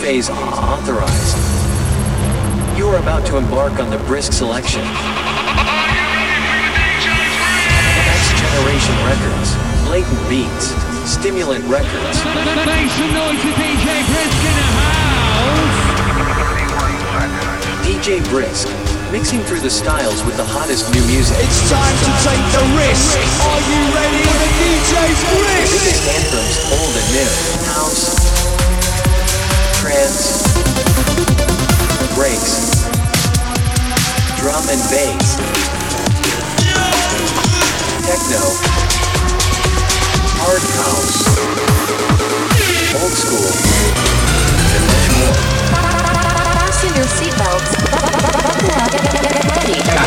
Phase authorized. You are about to embark on the brisk selection. Next generation records, blatant beats, stimulant records. Make some noise for DJ Brisk in the house. DJ Brisk, mixing through the styles with the hottest new music. It's time to take the risk. Are you ready for the DJ Brisk? Anthems, old and new. House, trance, breaks, drum and bass, techno, hard house, old school, and much more. Fasten your seatbelts. Get ready.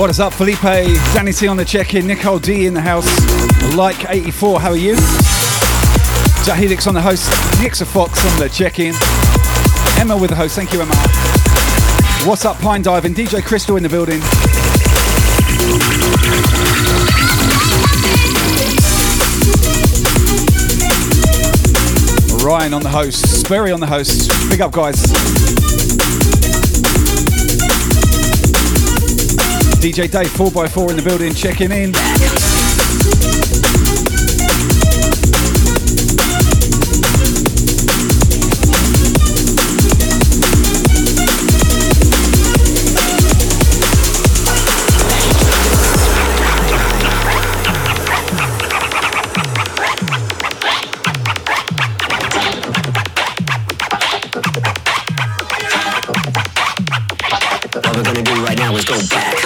What is up, Felipe? Danny T on the check-in. Nicole D in the house. Like 84, how are you? Jack Helix on the host. Nixa Fox on the check-in. Emma with the host. Thank you, Emma. What's up, Pine Diving? DJ Crystal in the building. Ryan on the host. Sperry on the host. Big up, guys. DJ Dave 4x4 in the building, checking in. What we're gonna do right now is go back.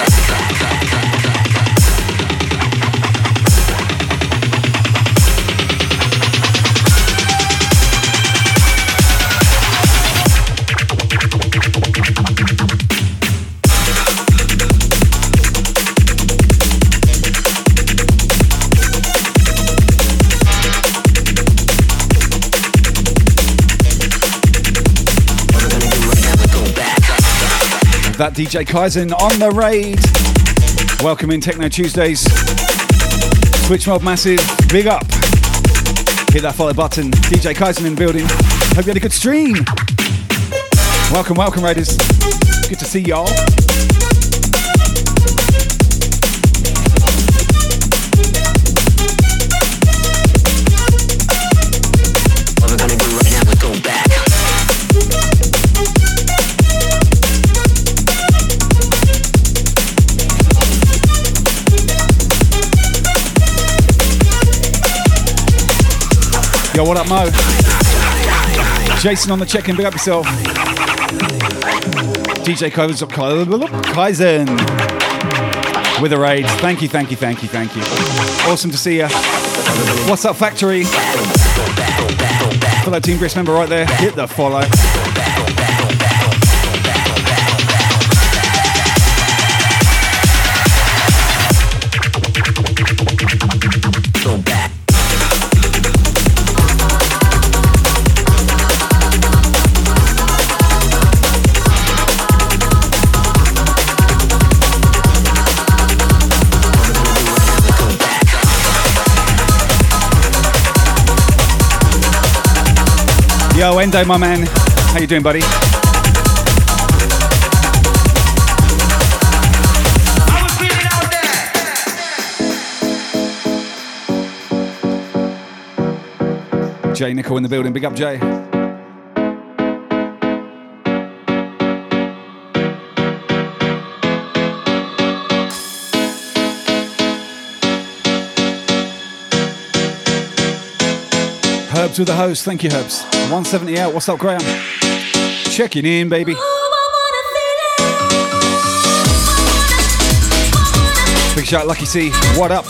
That DJ Kaizen on the raid. Welcome in Techno Tuesdays. Switch Mob Massive, big up. Hit that follow button. DJ Kaizen in building. Hope you had a good stream. Welcome, welcome, Raiders. Good to see y'all. Yo, what up, Mo? Jason on the check-in, big up yourself. DJ Kaizen with a raid. Thank you, thank you, thank you, thank you. Awesome to see you. What's up, Factory? Fellow Team Brisk member right there. Hit the follow. Yo, Endo, my man. How you doing, buddy? Jay Nickel in the building. Big up, Jay. Herbs with the host. Thank you, Herbs. 170 out. What's up, Graham? Checking in, baby. Big shout, Lucky C. What up?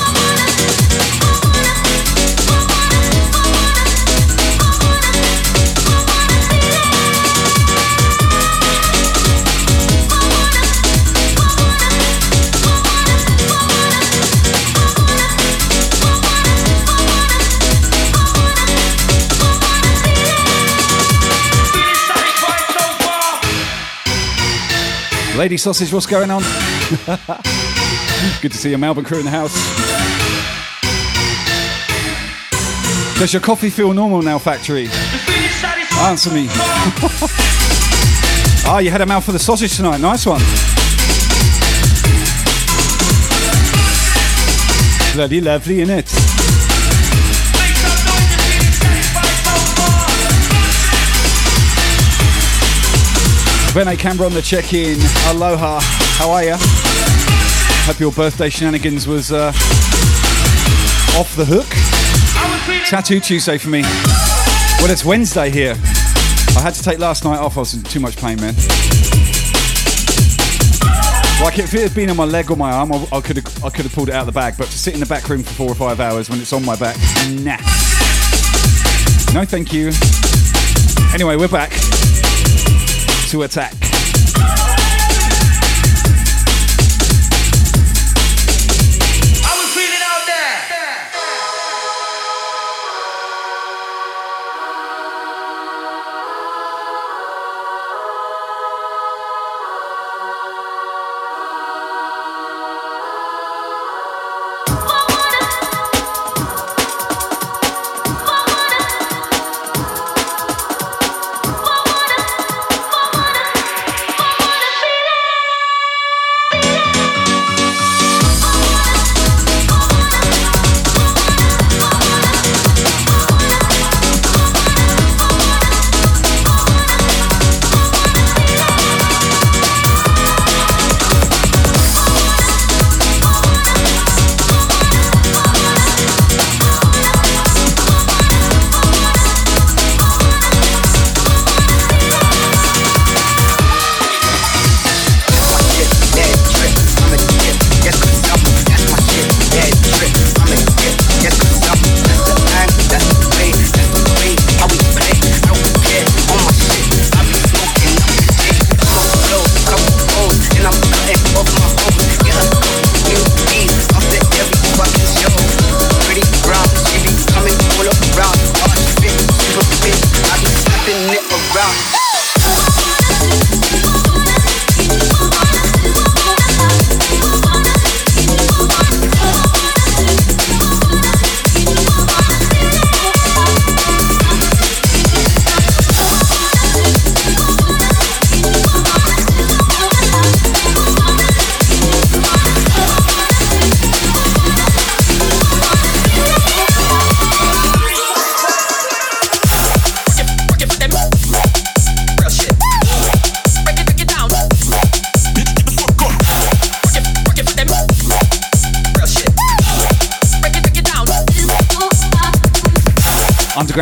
Lady Sausage, what's going on? Good to see your Melbourne crew in the house. Does your coffee feel normal now, Factory? Answer me. Ah, you had a mouth for the sausage tonight. Nice one. Bloody lovely, innit? Bene Canberra on the check-in. Aloha. How are ya? Hope your birthday shenanigans was uh, off the hook. Tattoo Tuesday for me. Well, it's Wednesday here. I had to take last night off. I was in too much pain, man. Like if it had been on my leg or my arm, I could have I could have pulled it out of the bag. But to sit in the back room for four or five hours when it's on my back, nah. No, thank you. Anyway, we're back to attack.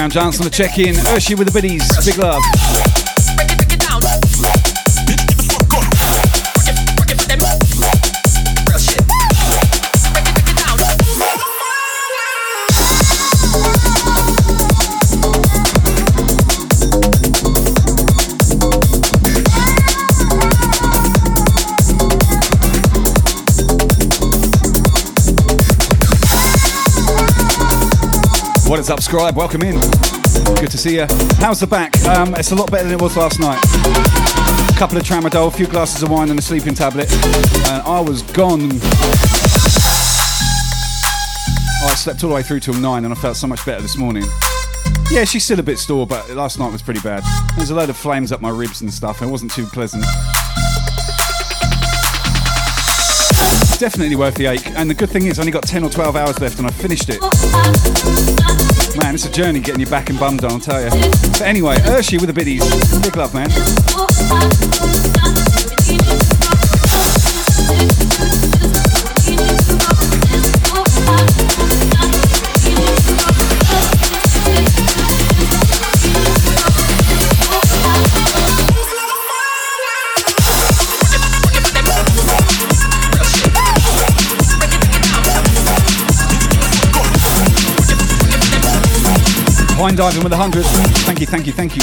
Underground Dance on the check-in. Urshi with the biddies. Big love. What is up, Scribe? Welcome in. Good to see you. How's the back? Um, it's a lot better than it was last night. A couple of tramadol, a few glasses of wine, and a sleeping tablet, and I was gone. I slept all the way through till nine, and I felt so much better this morning. Yeah, she's still a bit sore, but last night was pretty bad. There's a load of flames up my ribs and stuff. It wasn't too pleasant. Definitely worth the ache. And the good thing is, I only got 10 or 12 hours left, and I finished it. Man, it's a journey getting you back and bummed on, I'll tell you. But anyway, Urshi with the biddies. Big love, man. Diving with a hundred. Thank you, thank you, thank you.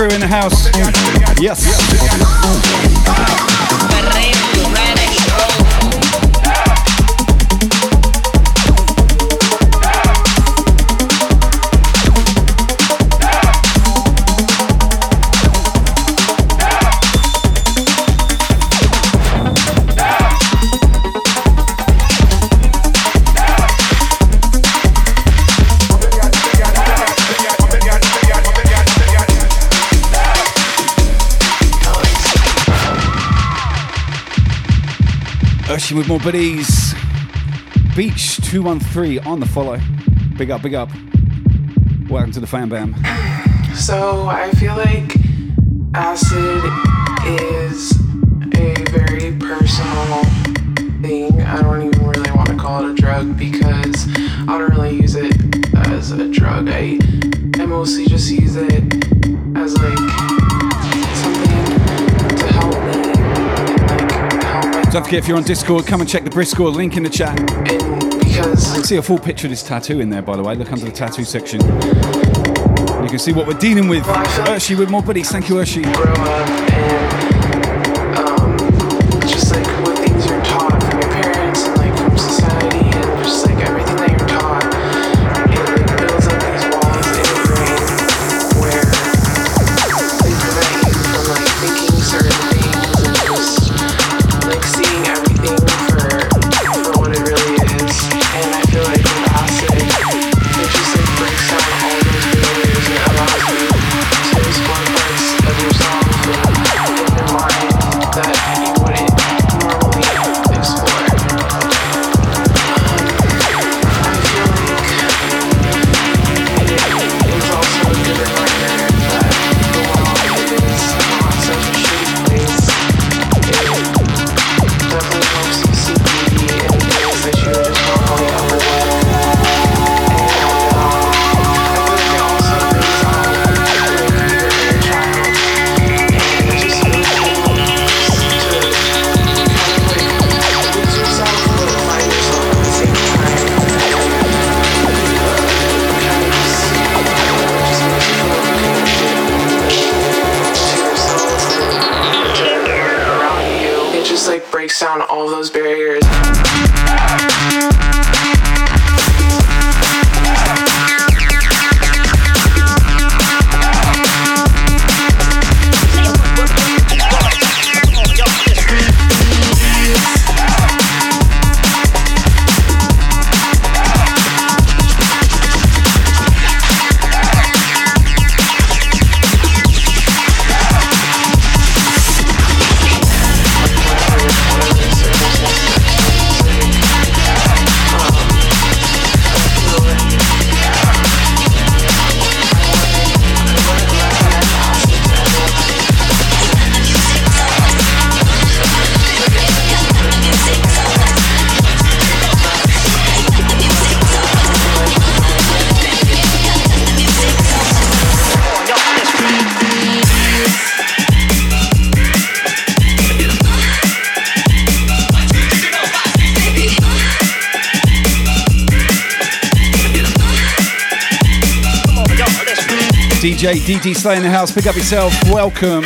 Crew in the house. With more buddies. Beach 213 on the follow. Big up, big up. Welcome to the Fan Bam. So I feel like acid is a very personal thing. I don't even really want to call it a drug because I don't really use it as a drug. I, I mostly just use it Don't forget if you're on Discord, come and check the Briscoe link in the chat. You can see a full picture of this tattoo in there, by the way. Look under the tattoo section. You can see what we're dealing with. Urshi with more buddies. Thank you, Urshi. In the house. Pick up yourself. Welcome.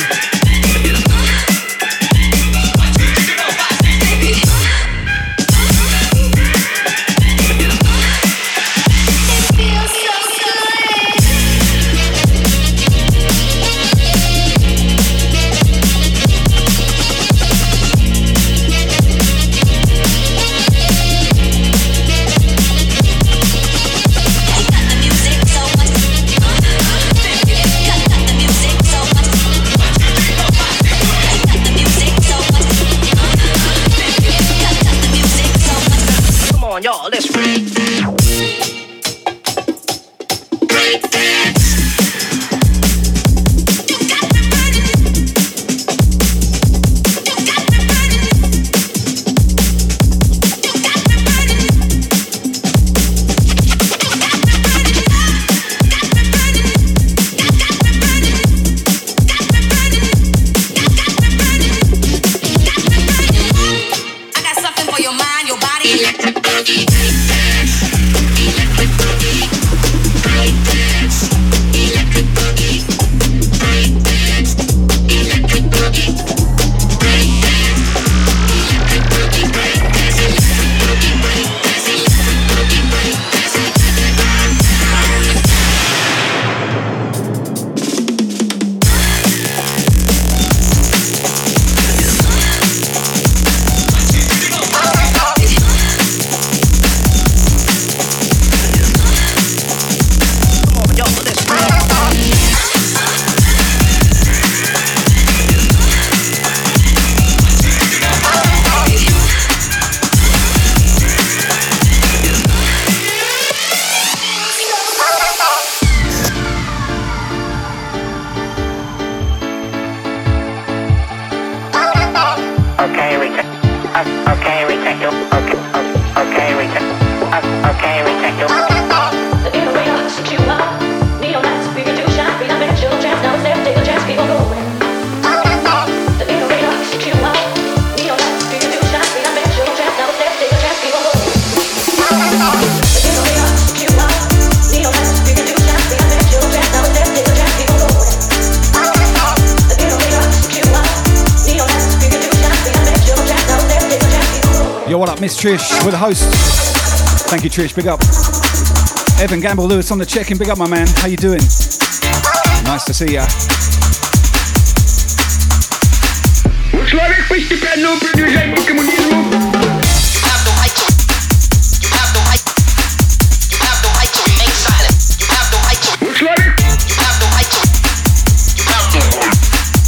Dietrich, big up. Evan Gamble Lewis on the check-in, big up my man. How you doing? Nice to see ya.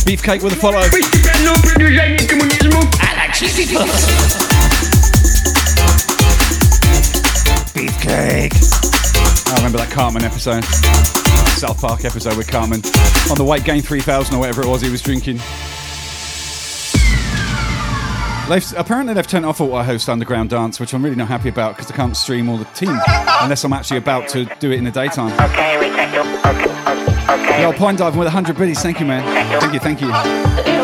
Beefcake with a follow. Beefcake. I remember that Cartman episode. South Park episode with Cartman. On the weight gain 3000 or whatever it was he was drinking. They've, apparently they've turned off Auto Host Underground Dance, which I'm really not happy about because I can't stream all the team unless I'm actually about to do it in the daytime. Okay, we check you. Okay, okay. Yo, Pine Diving with 100 biddies. Thank you, man. Thank you, thank you.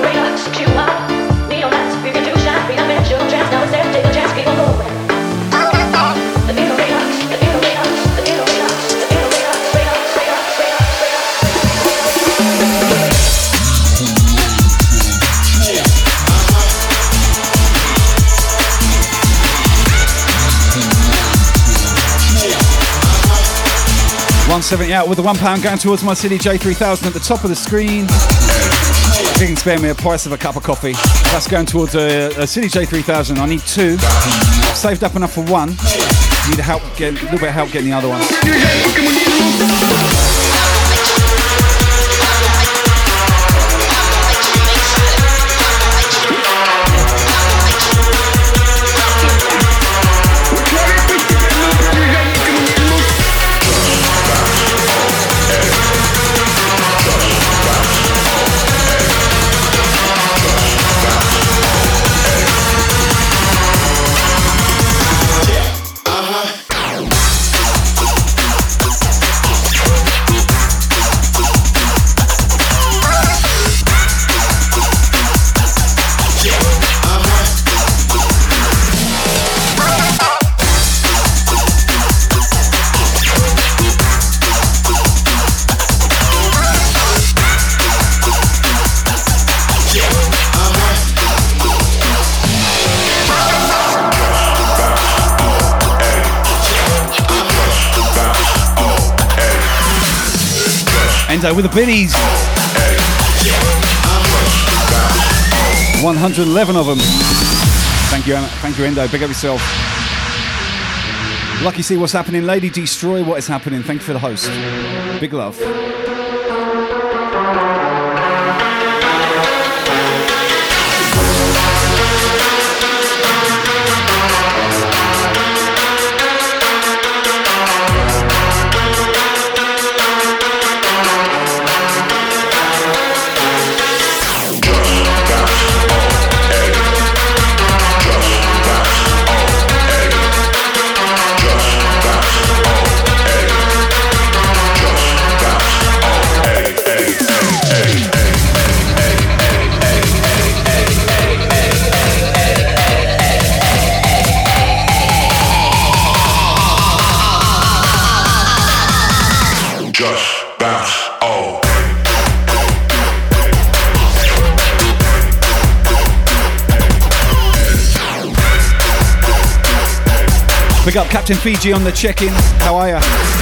170 out with the one pound going towards my CDJ-3000 at the top of the screen. If you can spare me a price of a cup of coffee, that's going towards a, a CDJ-3000. I need two. Saved up enough for one. Need help get, a little bit of help getting the other one. With the biddies. 111 of them. Thank you, thank you, Endo. Big up yourself. Lucky see what's happening. Lady Destroy, what is happening? Thank you for the host. Big love. Big up Captain Fiji on the check-in. How are ya?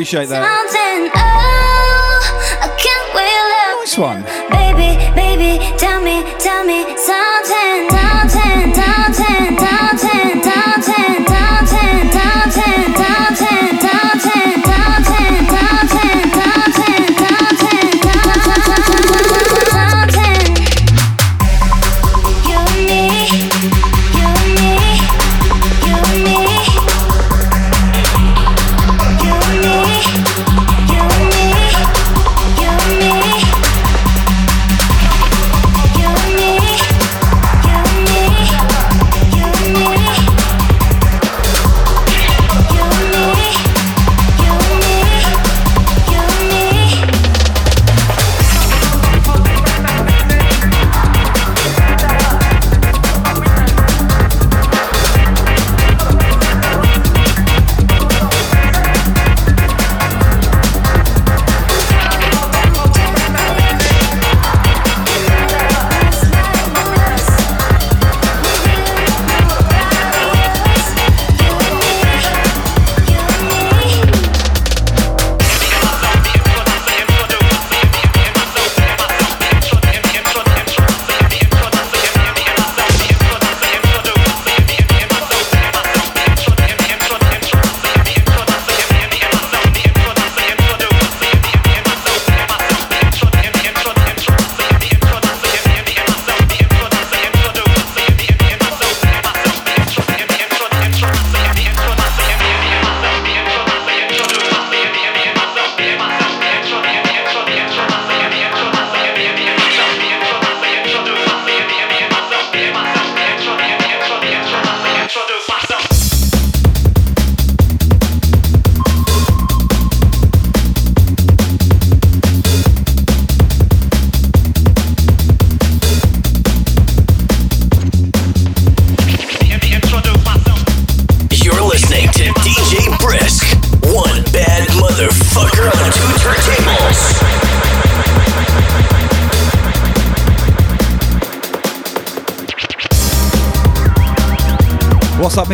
Appreciate that.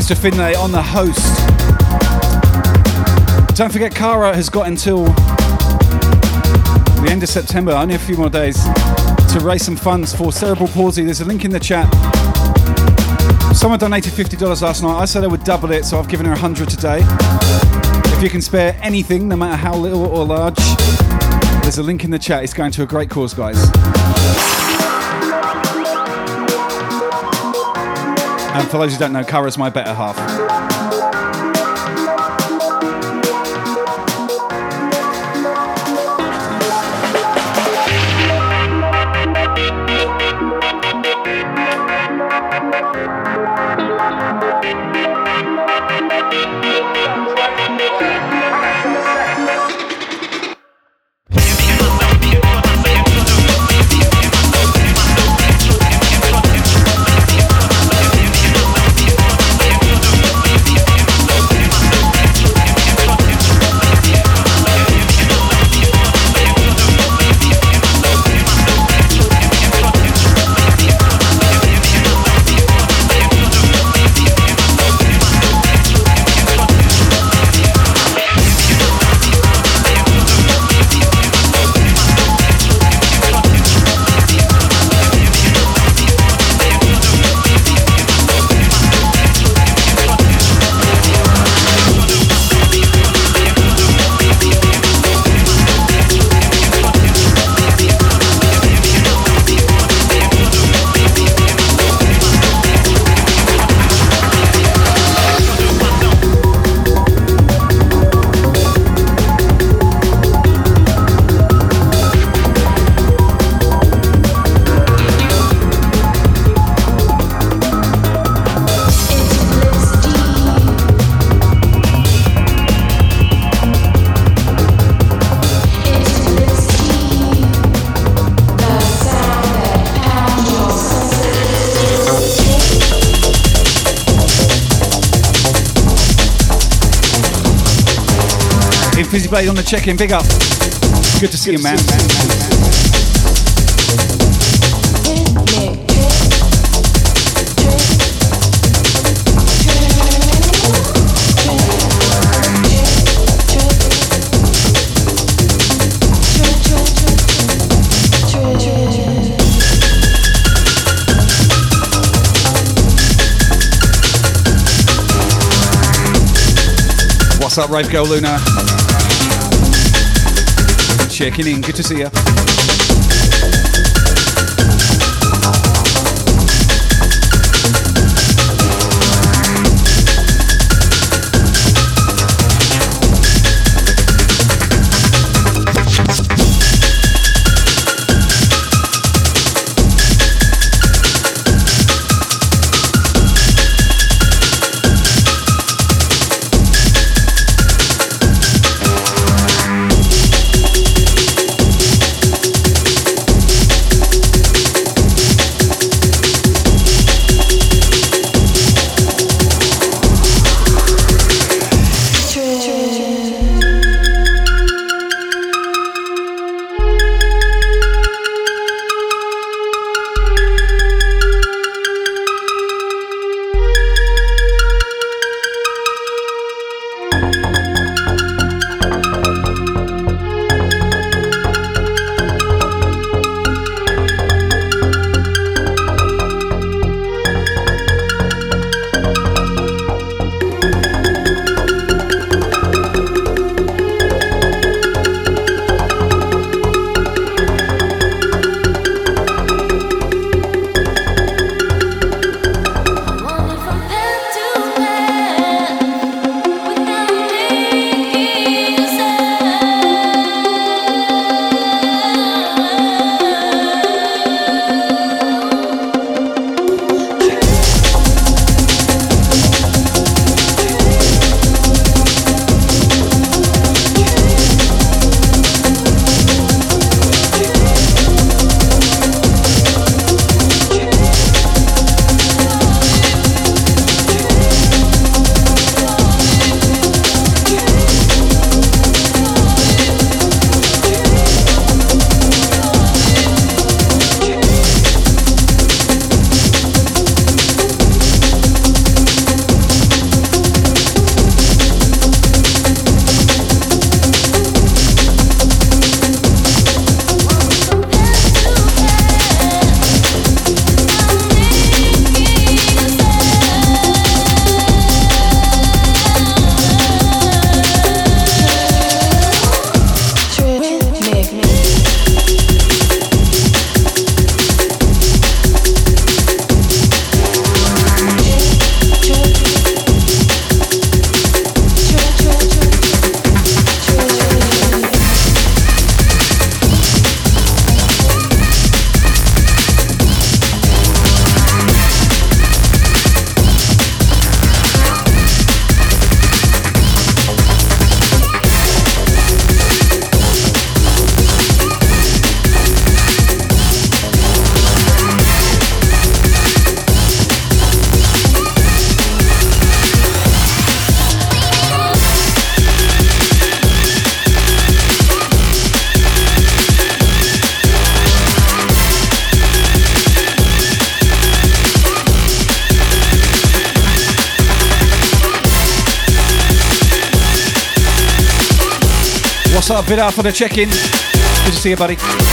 Mr. Finlay on the host? Don't forget, Cara has got until the end of September, only a few more days, to raise some funds for cerebral palsy. There's a link in the chat. Someone donated $50 last night. I said I would double it, so I've given her 100 today. If you can spare anything, no matter how little or large, there's a link in the chat. It's going to a great cause, guys. And for those who don't know, Cara's my better half. Fizzy on the check-in. Big up. Good to see you, man. What's up, Rave Girl Luna? Checking in. Good to see you. Vidar, for the check-in? Good to see you, buddy.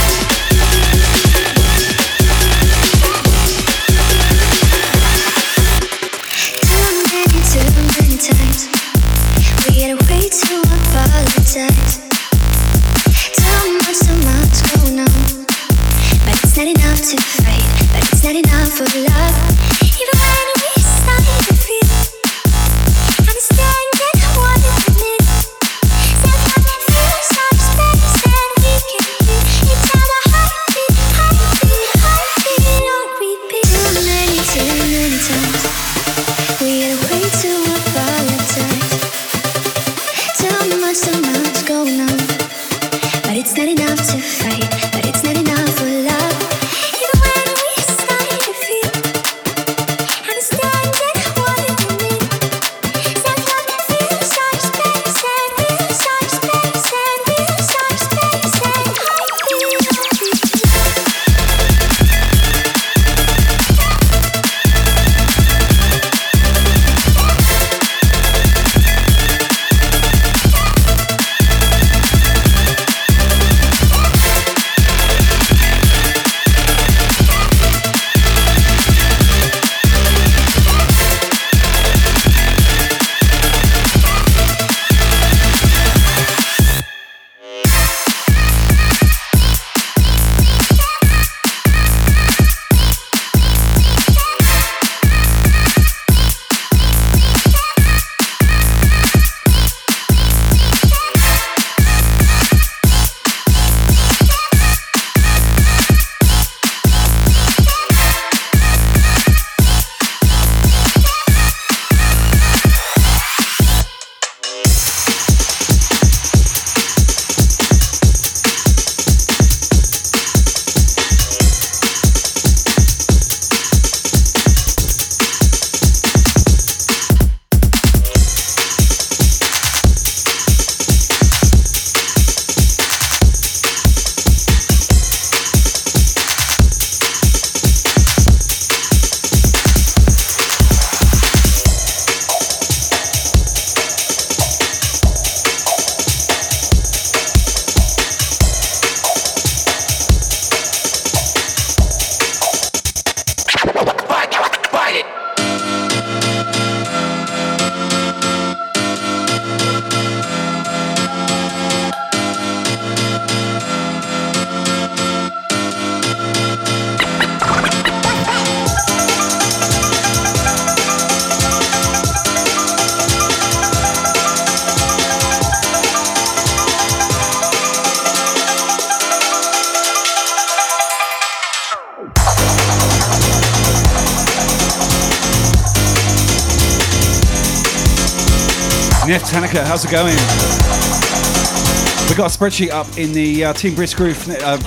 Spreadsheet up in the uh, Team Brisk group. Uh,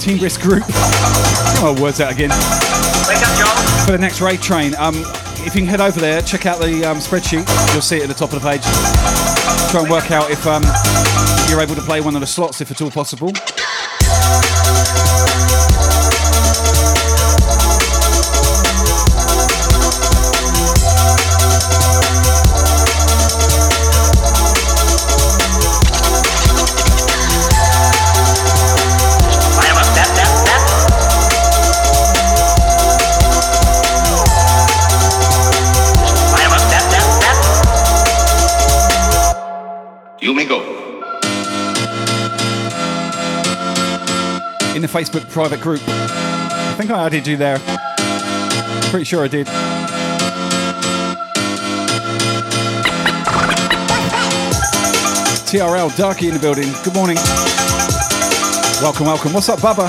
Team Brisk group. My words out again. For the next raid train. Um, if you can head over there, check out the um, spreadsheet. You'll see it at the top of the page. Try and work out if um, you're able to play one of the slots, if at all possible. The Facebook private group. I think I added you there. Pretty sure I did. TRL Darky in the building. Good morning. Welcome, welcome. What's up, Bubba?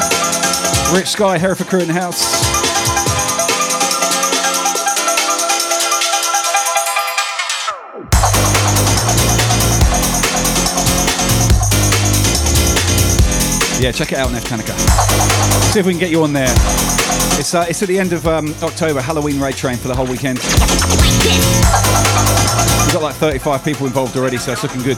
Rich Sky, Hereford crew in the house. Yeah, check it out, Nef Tanaka. See if we can get you on there. It's uh, it's at the end of um, October, Halloween raid train for the whole weekend. We've got like 35 people involved already, so it's looking good.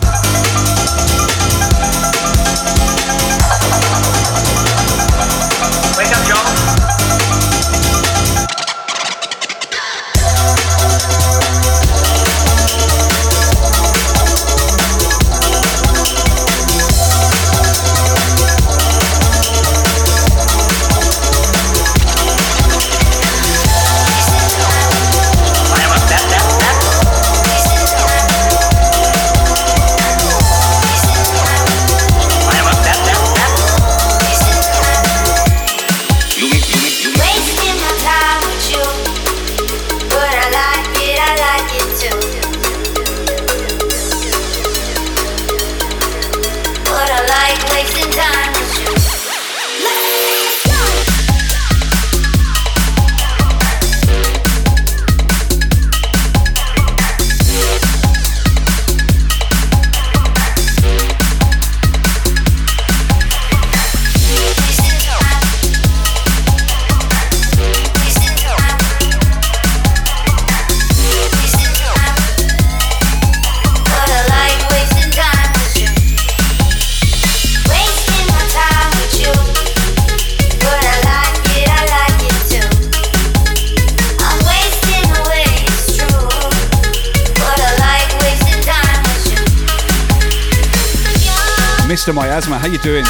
Doing?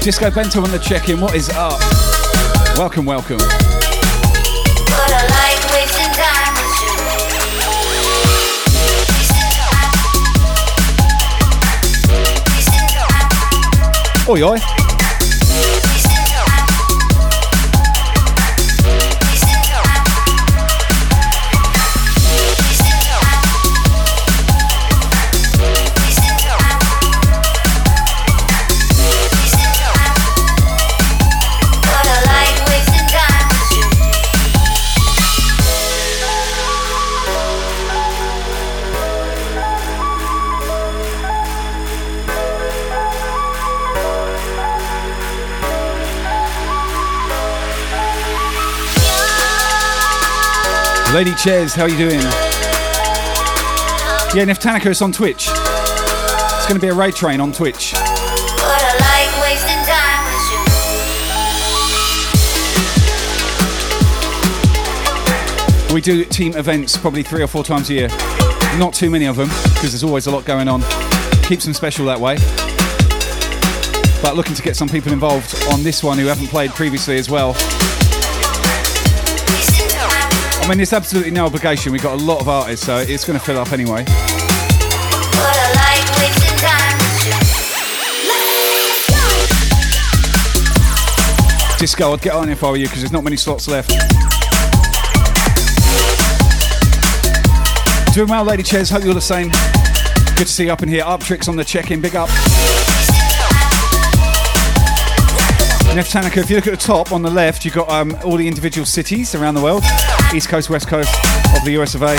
Disco Bento on the check-in. What is up? Welcome, welcome. But I like wasting time with you. Oi, oi. Lady Ches, how are you doing? Yeah, Nef Tanaka is on Twitch. It's going to be a raid train on Twitch. But I like wasting time with you. We do team events probably three or four times a year. Not too many of them because there's always a lot going on. Keeps them special that way. But looking to get some people involved on this one who haven't played previously as well. I mean, it's absolutely no obligation. We've got a lot of artists, so it's going to fill up anyway. But I like wasting time with you. Disco, I'd get on if I were you because there's not many slots left. Doing well, Lady Chairs. Hope you're the same. Good to see you up in here. Up tricks on the check-in. Big up. Nef Tanaka, if you look at the top on the left, you've got um, all the individual cities around the world. East Coast, West Coast of the US of A.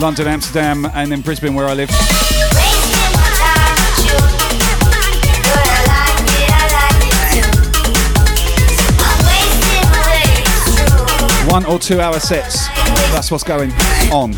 London, Amsterdam, and then Brisbane where I live. One or two hour sets. That's what's going on.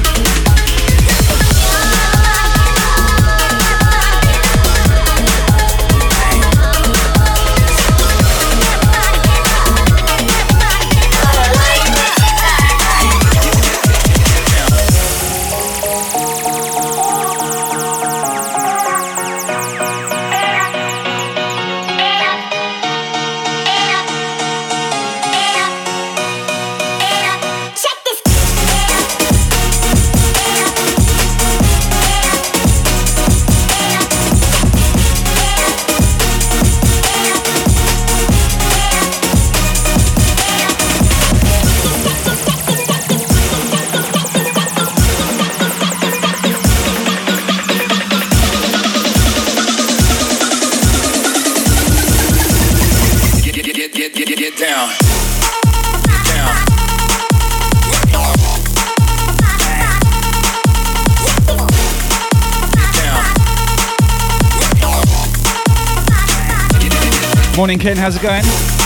Morning, Ken. How's it going?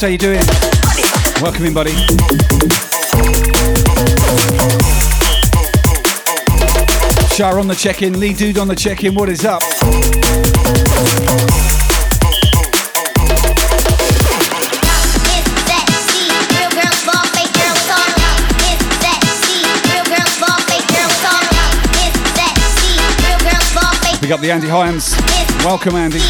How you doing? Welcome in, buddy. Shah on the check-in, Lee Dude on the check-in. What is up? Big up the Andy Hyams. Welcome, Andy.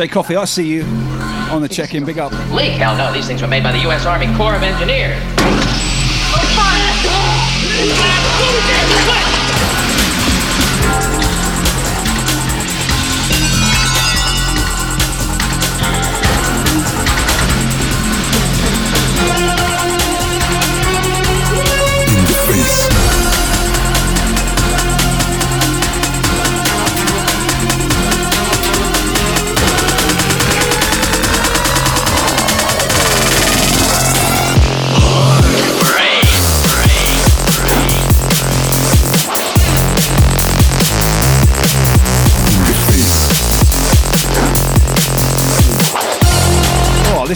DJ Coffee, I see you on the check-in. Big up. Leak? Hell no, these things were made by the U.S. Army Corps of Engineers.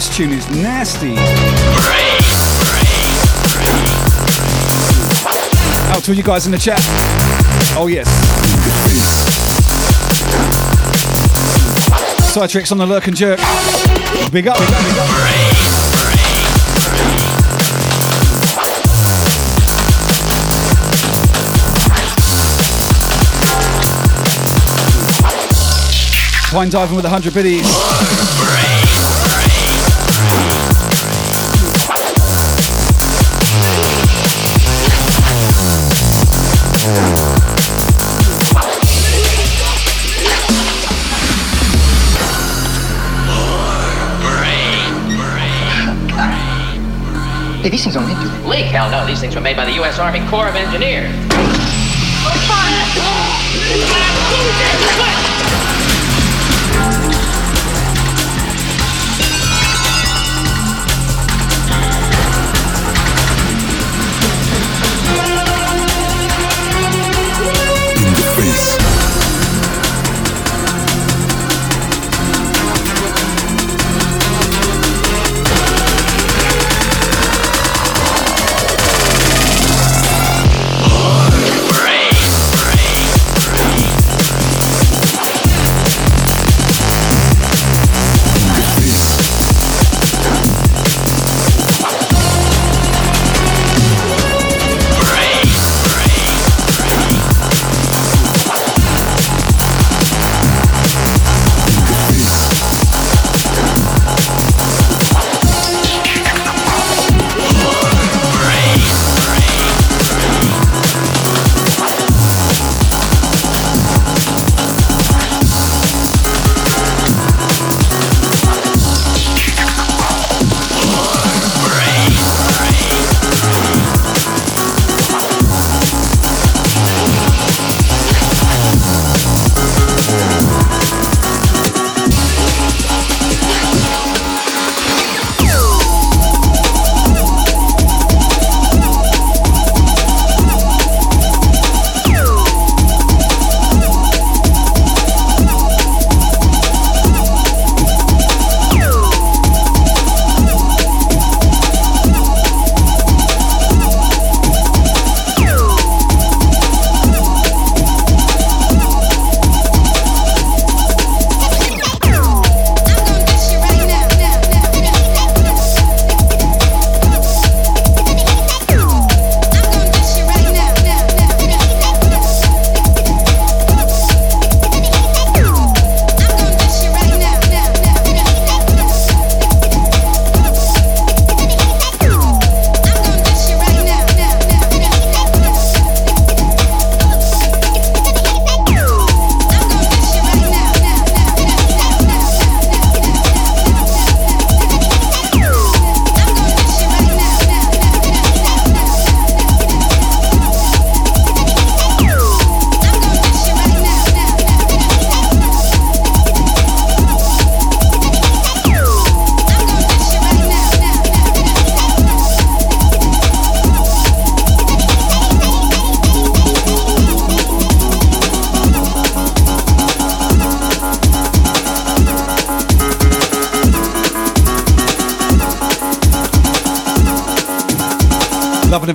This tune is nasty. Out to you guys in the chat. Oh yes. Side tricks on the lurk and jerk. Big up. Big up, big up. Wine diving with 100 biddies. Hey, these things aren't into Leak? Hell no, these things were made by the U.S. Army Corps of Engineers.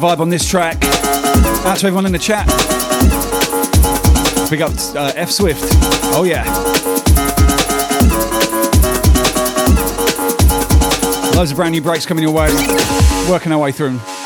Vibe on this track. Out to everyone in the chat. Big up uh, F Swift. Oh yeah. Loads of brand new breaks coming your way. Working our way through 'em.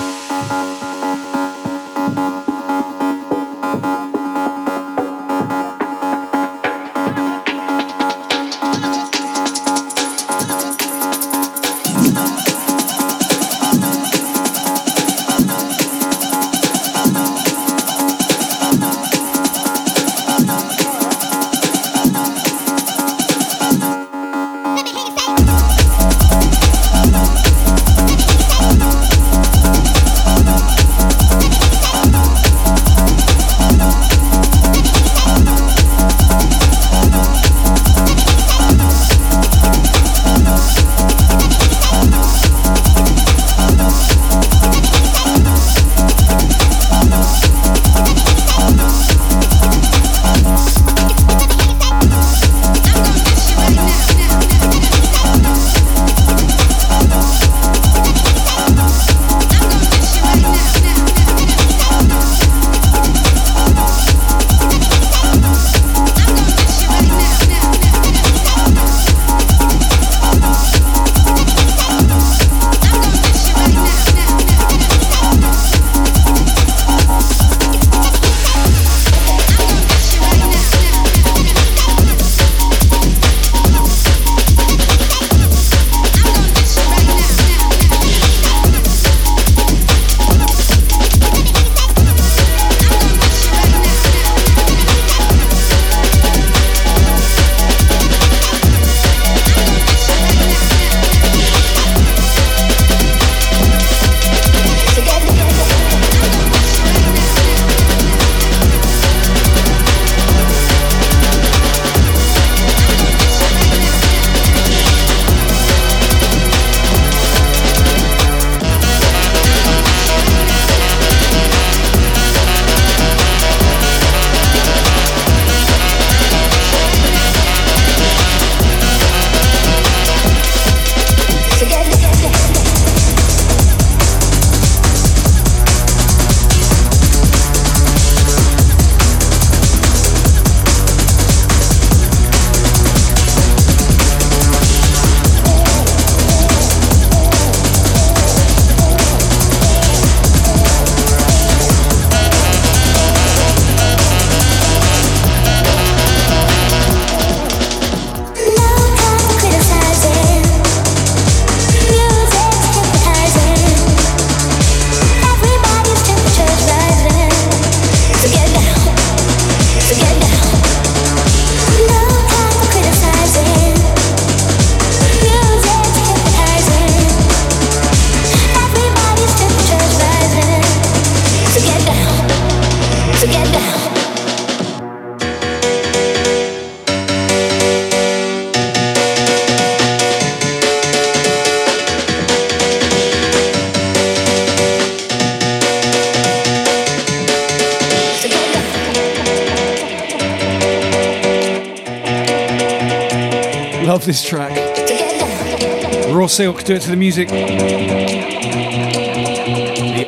Silk, do it to the music. The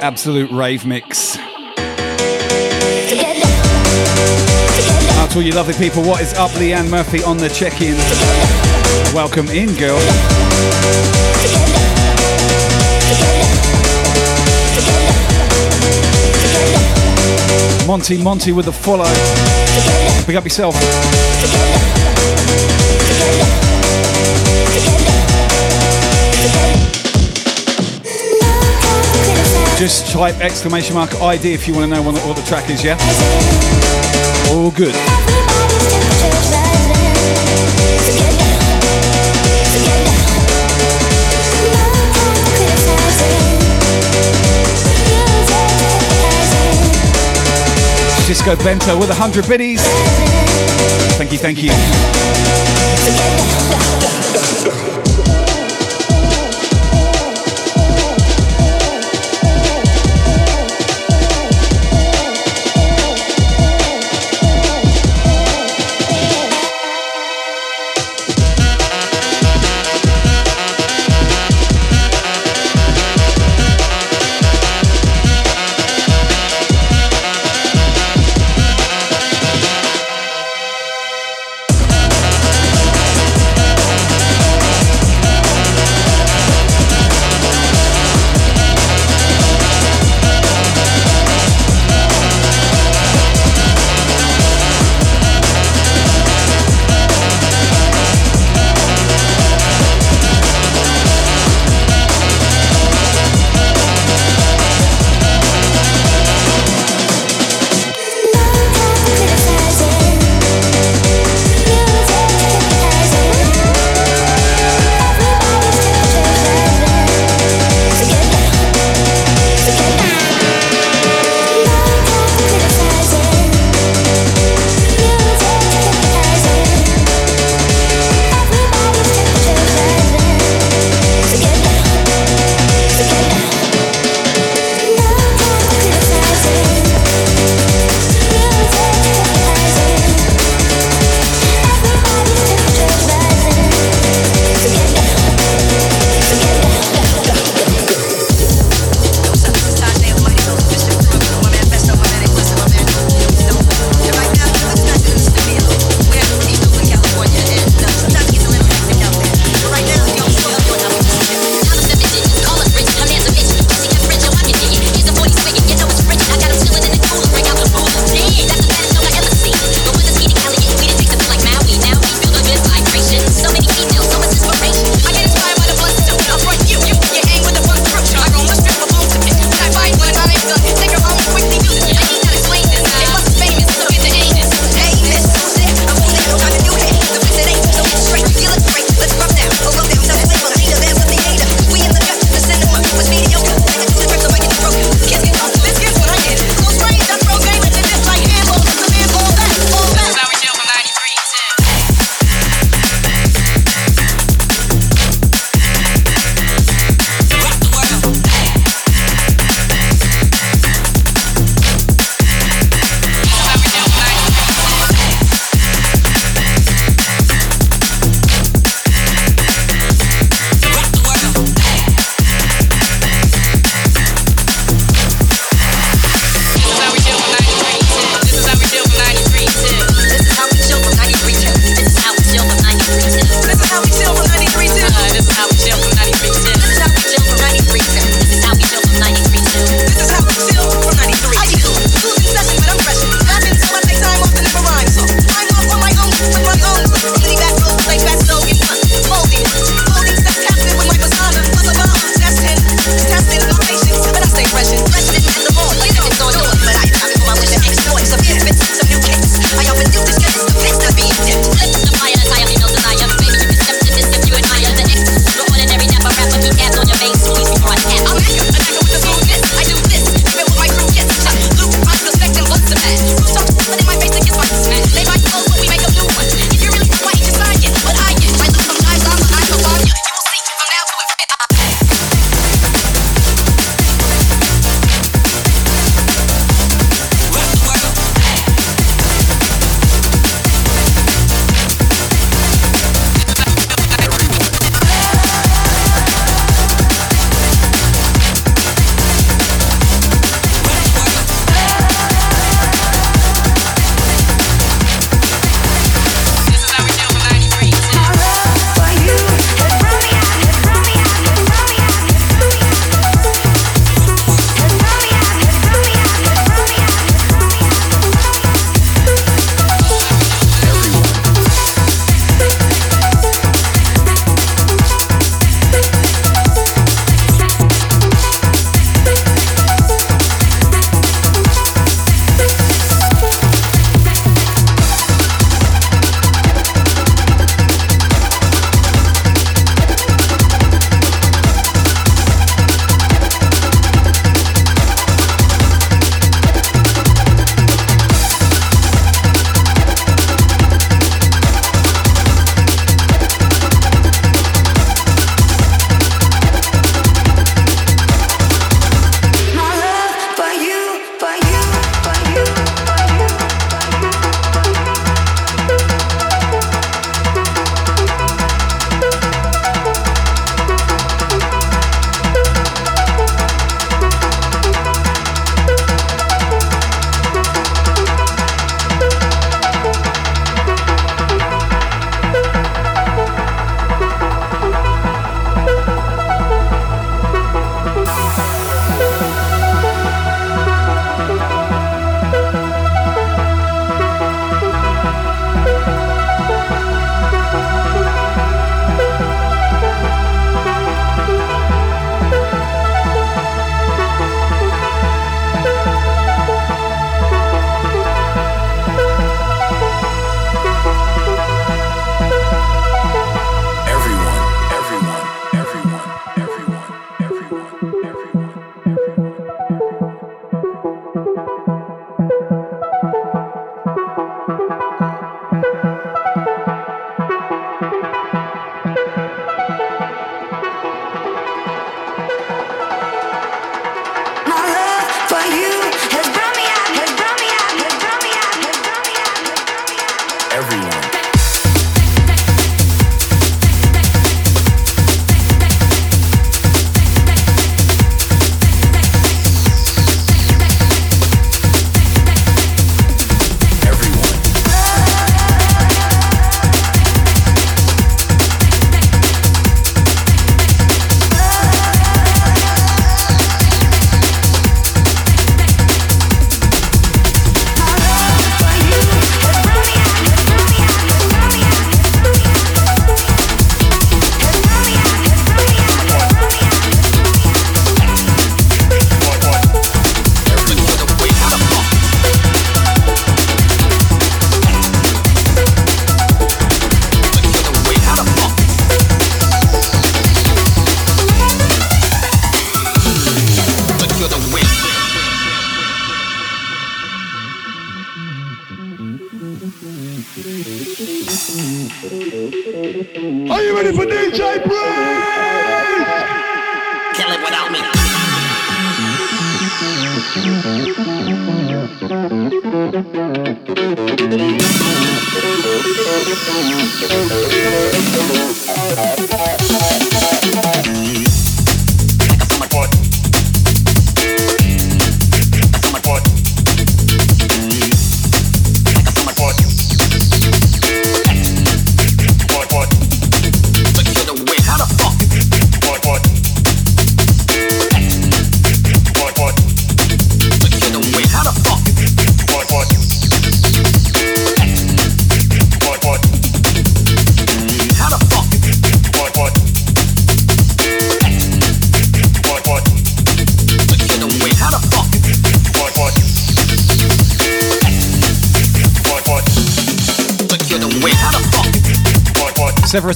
absolute rave mix. Out to all you lovely people, what is up? Leanne Murphy on the check in. Welcome in, girl. Monty Monty with a follow. Pick up yourself. Just type exclamation mark ID if you want to know what, the track is, yeah? All good. Disco Bento with 100 biddies. Thank you, thank you.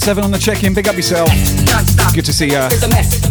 seven on the check in. Big up yourself. Good to see you.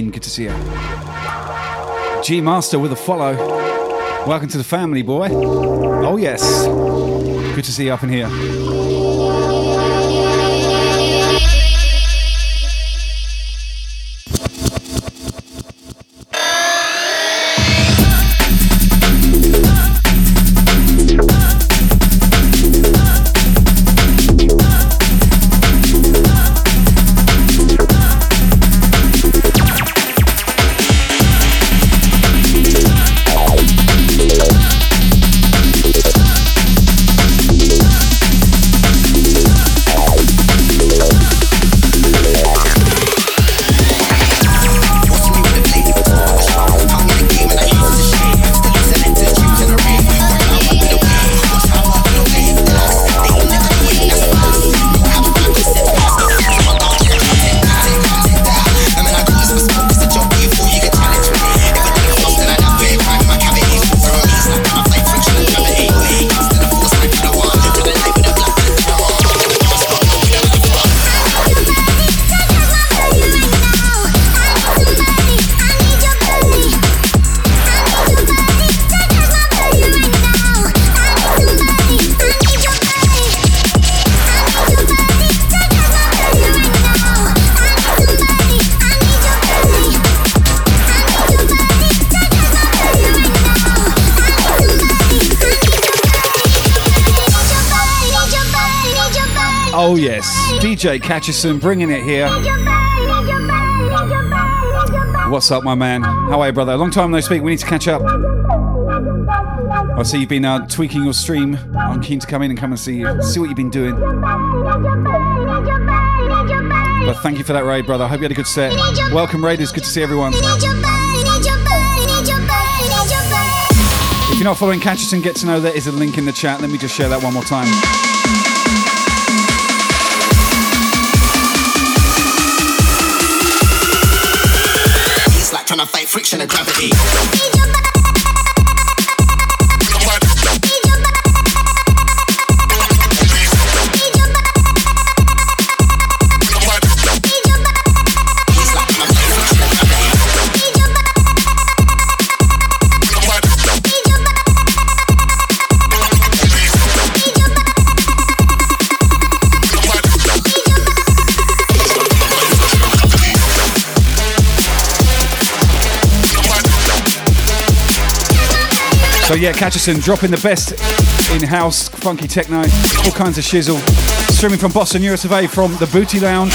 In, good to see you. G Master with a follow. Welcome to the family, boy. Oh, yes. Good to see you up in here. DJ Catcherson bringing it here. What's up, my man? How are you, brother? Long time no speak. We need to catch up. I see you've been uh, tweaking your stream. I'm keen to come in and come and see you, see what you've been doing. But thank you for that raid, brother. I hope you had a good set. Welcome, Raiders. Good to see everyone. If you're not following Catcherson, get to know there is a link in the chat. Let me just share that one more time. Friction and gravity. So yeah, Catcherson dropping the best in-house funky techno, all kinds of shizzle. Streaming from Boston, A, from the Booty Lounge.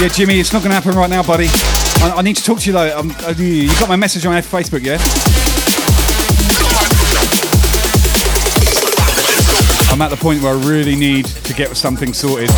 Yeah, Jimmy, it's not going to happen right now, buddy. I, I need to talk to you though. Um, uh, you got my message on Facebook, yeah? I'm at the point where I really need to get something sorted.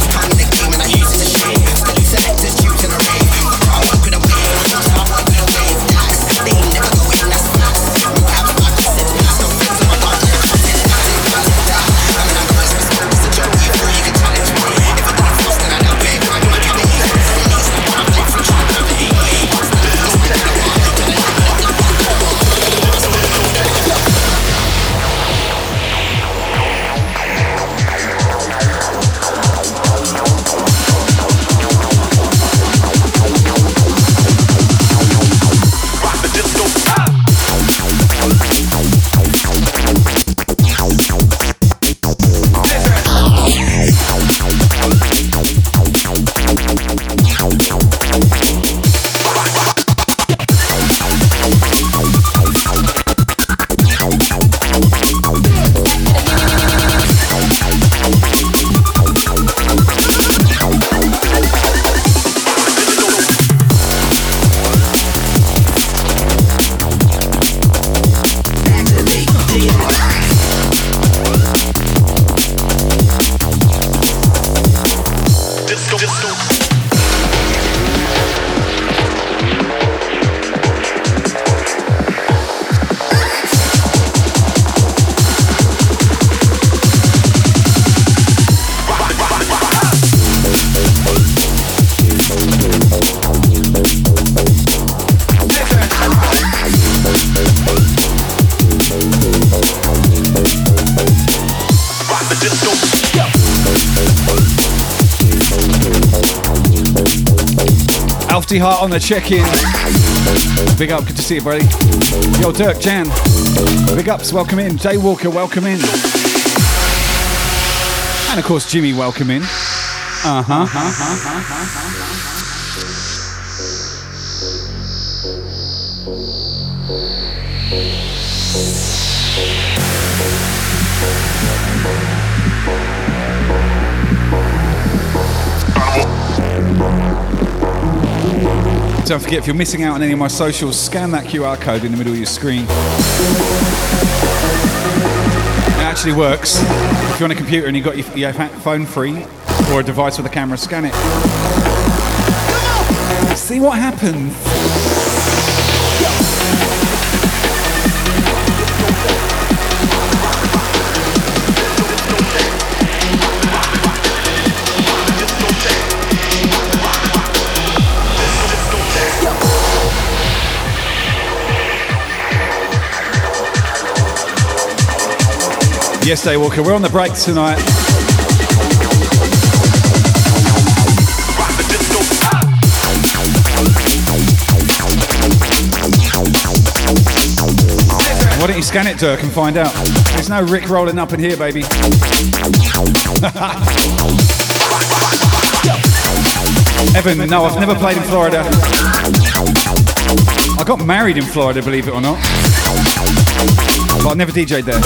Lofty Heart on the check-in. Big up, good to see you, buddy. Yo, Dirk Jan. Big ups, welcome in. Jay Walker, welcome in. And of course, Jimmy, welcome in. Uh huh. Don't forget, if you're missing out on any of my socials, scan that QR code in the middle of your screen. It actually works. If you're on a computer and you've got your, your phone free or a device with a camera, scan it. See what happens. Yes, Walker, we're on the break tonight. Why don't you scan it, Dirk, and find out? There's no Rick rolling up in here, baby. Evan, no, I've never played in Florida. I got married in Florida, believe it or not. But I never DJ'd there.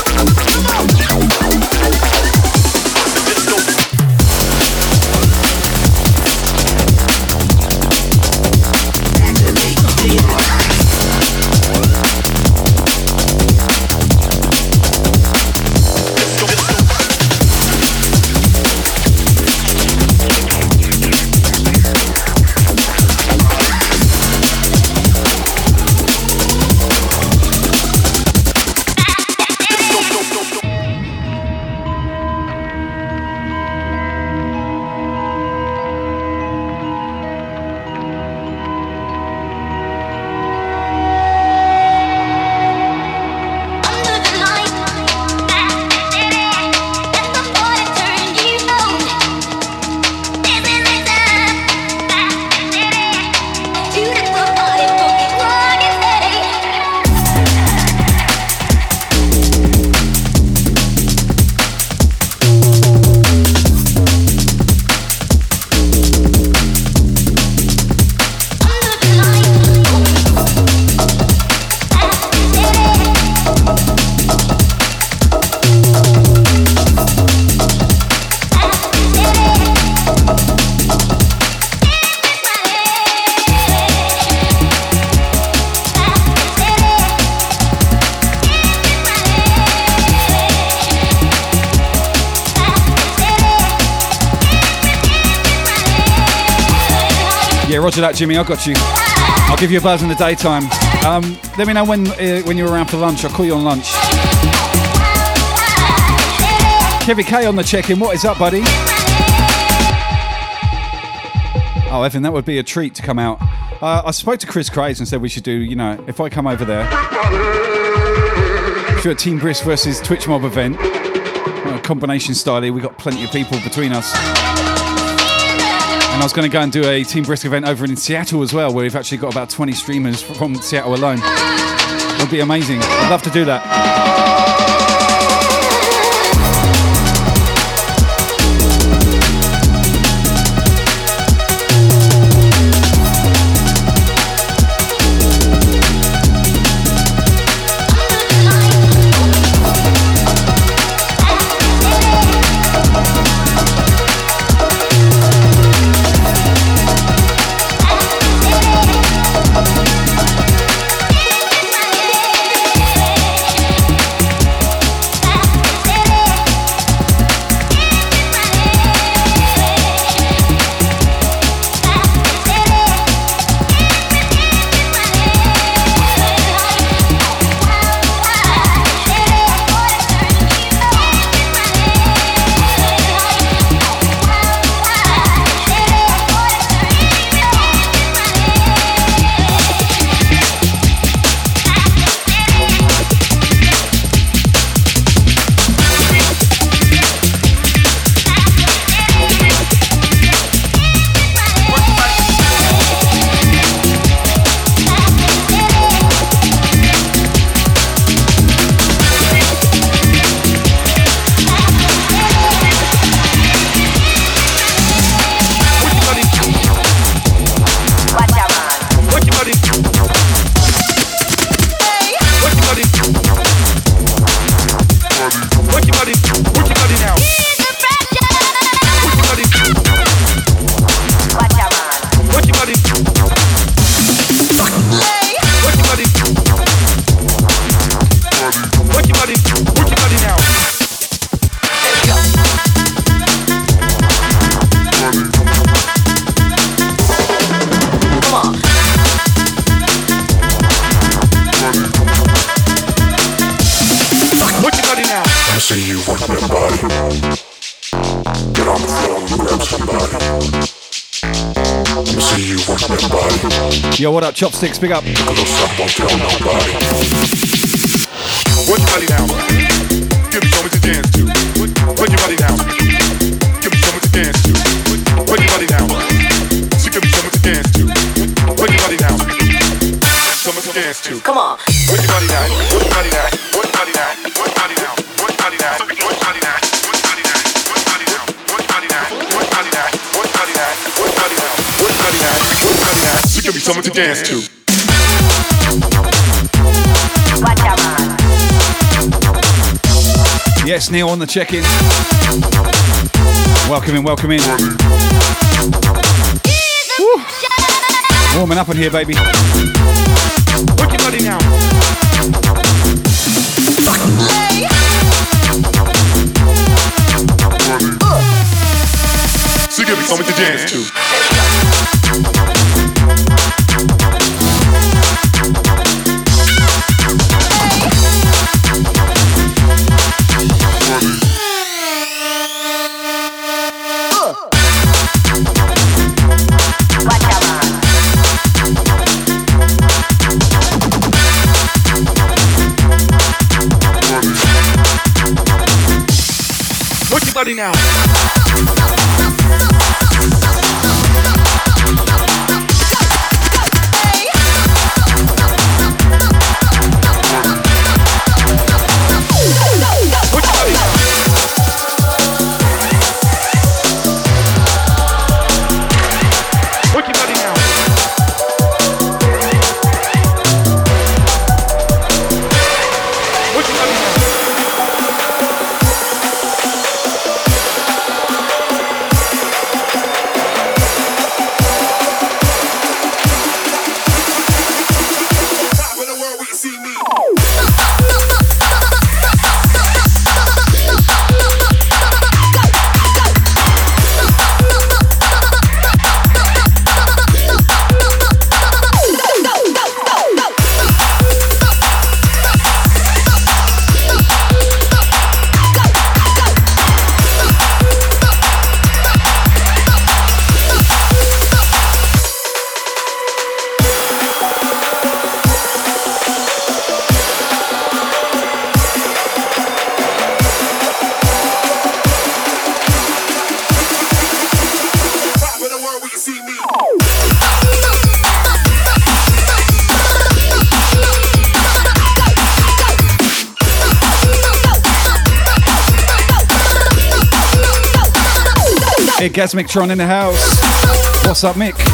Yeah, Jimmy. I got you. I'll give you a buzz in the daytime. Um, let me know when uh, when you're around for lunch. I'll call you on lunch. Kevin K on the check-in. What is up, buddy? Oh, Evan, that would be a treat to come out. Uh, I spoke to Chris Craze and said we should do, you know, if I come over there, if you're a Team Brisk versus Twitch Mob event, uh, combination style we got plenty of people between us. And I was going to go and do a Team Brisk event over in Seattle as well, where we've actually got about 20 streamers from Seattle alone. It would be amazing. I'd love to do that. Chopsticks, big up. dance to. Yes, Neil on the check in. Welcome in, welcome in. Woo. Warming up in here, baby. Work your body now. So you me something to dance to. Thank you. Gasmictron in the house. What's up, Mick?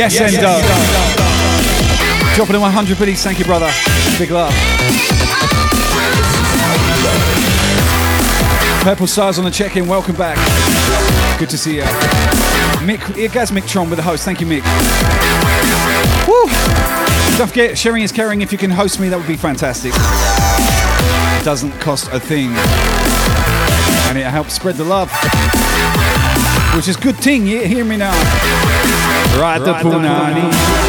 Yes, Endo. Uh, Dropping in 100 biddies. Thank you, brother. Big love. Purple Stars on the check-in. Welcome back. Good to see you. Mick, here goes Mick Tron with the host. Thank you, Mick. Woo! Don't forget, sharing is caring. If you can host me, that would be fantastic. It doesn't cost a thing. And it helps spread the love. Which is good thing, you hear me now. Right, the punani.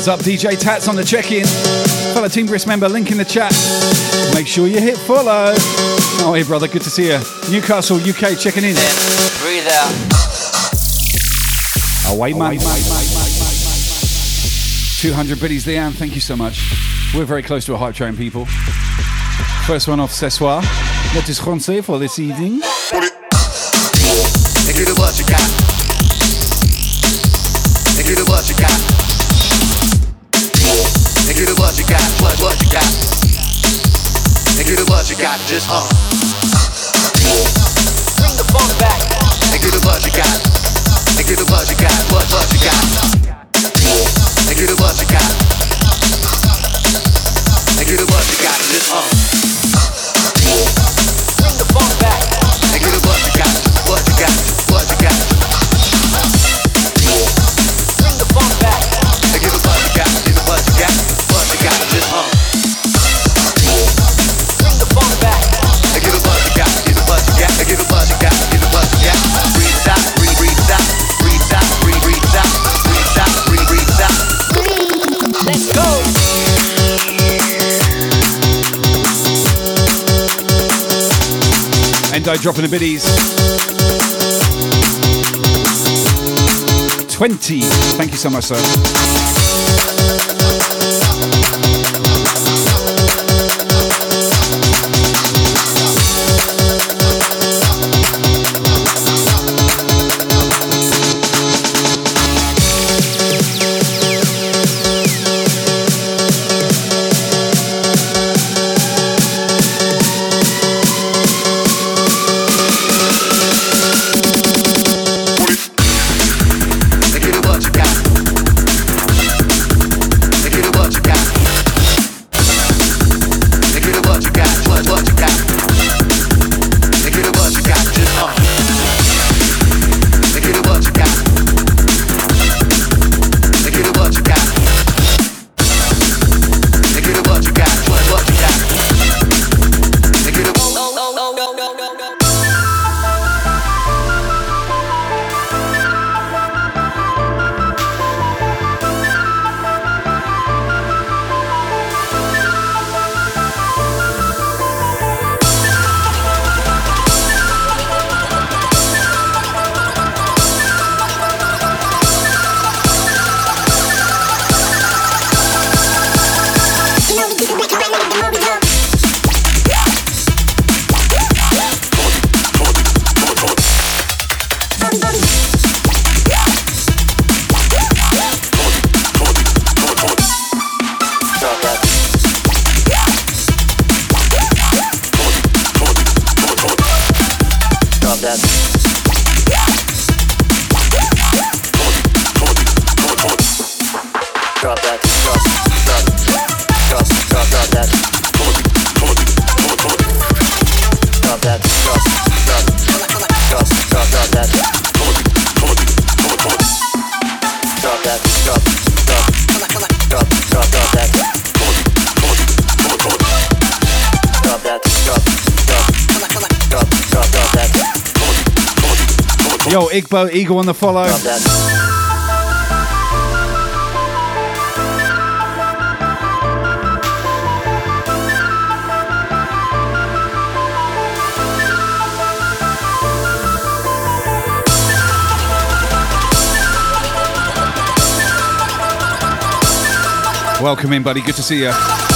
What is up, DJ Tats on the check-in. Fellow Team Brisk member, link in the chat. Make sure you hit follow. Oh, hey, brother, good to see you. Newcastle, UK, checking in. Breathe out. Away, man. 200 biddies, Leanne, thank you so much. We're very close to a hype train, people. First one off ce soir. That is Francais for this evening. And give it what you got. And give it what you got. Give it what you got. What what you got. And give it what you got. Just uh. Bring the funk back. And give it what you got. And give it what you got. What what you got. And give it what you got. And give it what you got. Just uh. Bring the funk back. And give it what you got. What you got. What you got. Endo dropping the biddies. 20. Thank you so much, sir. Igbo, Eagle on the follow. Welcome in, buddy. Good to see you.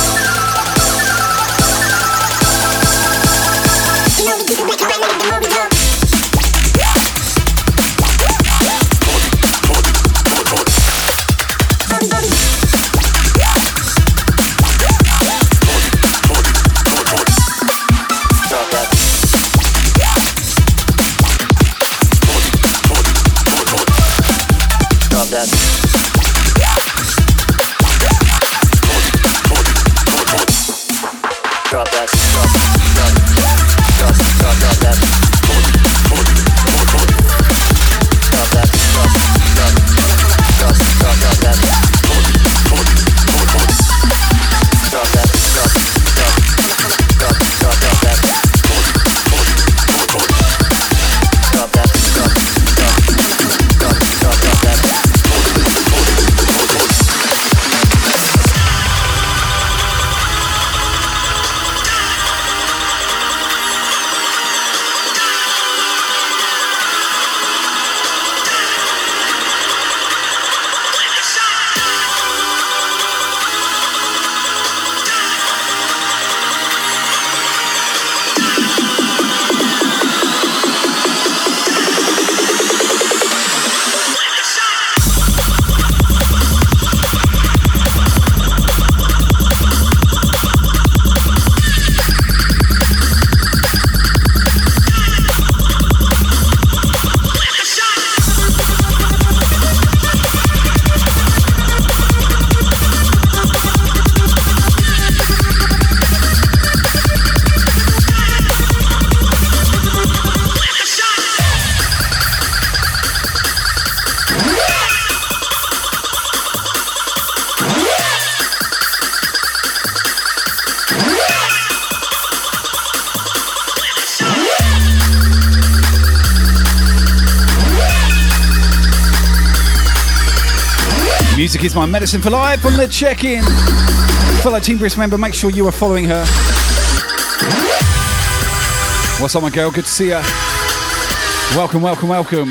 music is my medicine for life on the check-in. Fellow Team Brisk member, make sure you are following her. What's up, my girl? Good to see you. Welcome, welcome, welcome.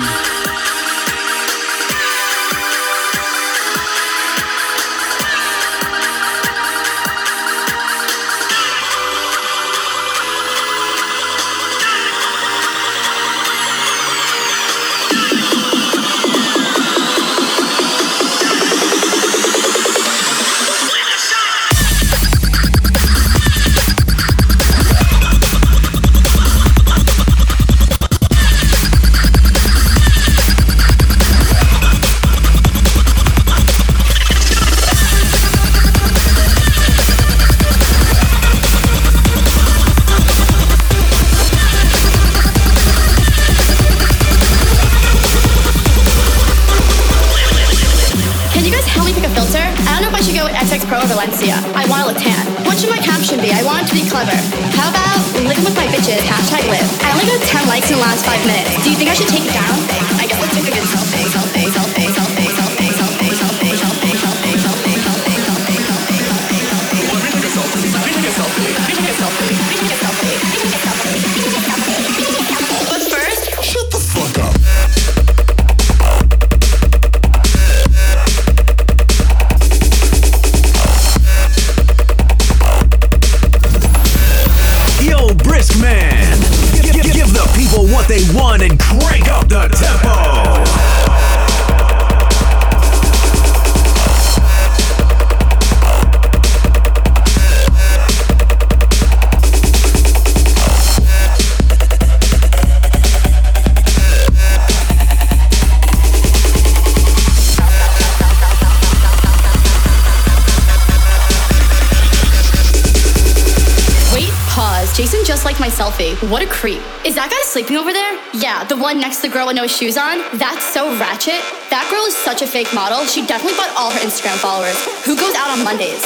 The one next to the girl with no shoes on. That's so ratchet. That girl is such a fake model. She definitely bought all her Instagram followers. Who goes out on Mondays?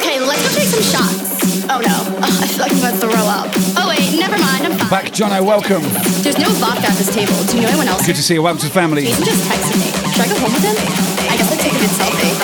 Okay, let's go take some shots. Oh no, Ugh, I feel like I'm about to throw up. Oh wait, never mind. I'm fine. Back, Jono. Welcome. There's no vodka at this table. Do you know anyone else? Good to see you. Welcome to the family. Jason just texted me. Should I go home with him? I guess I'll take a good selfie.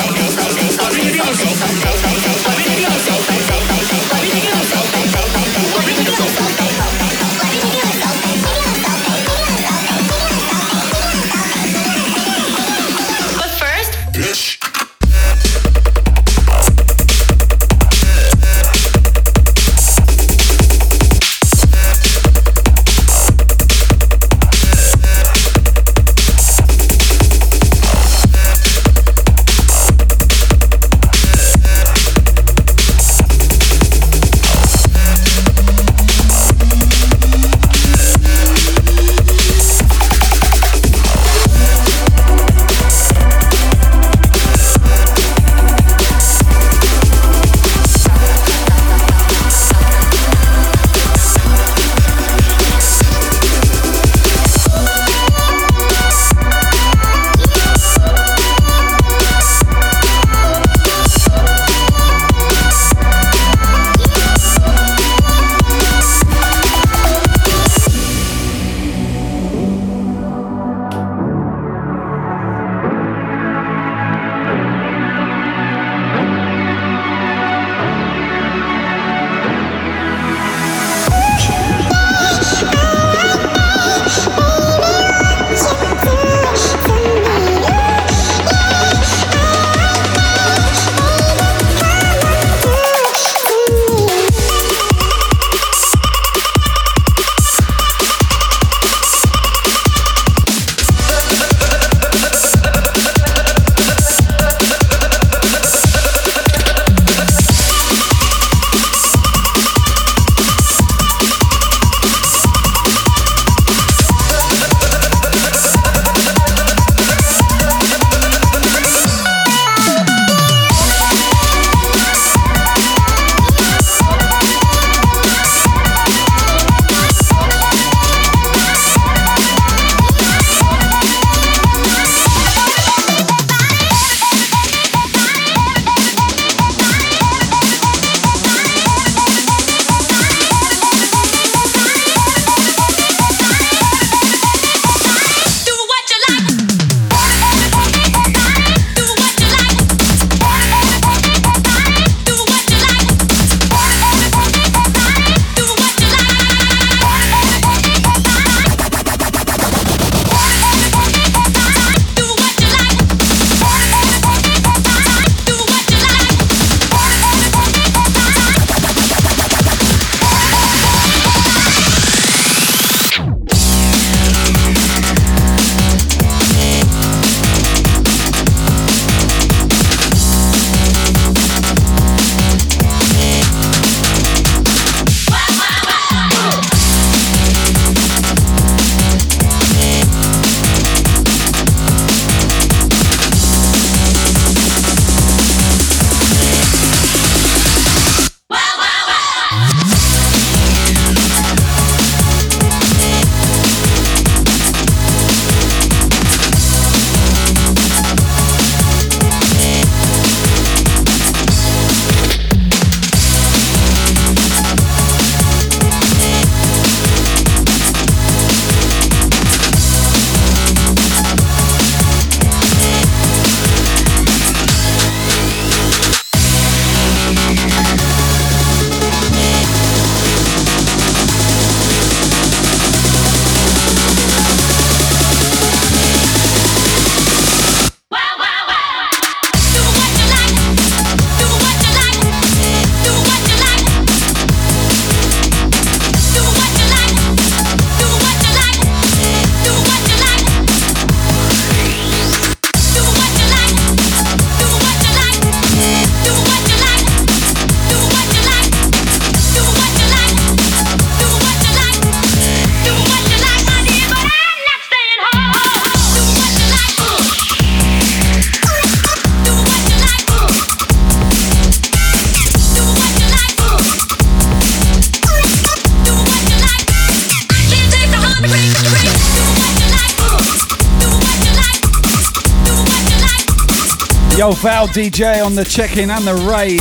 Val DJ on the check in and the raid.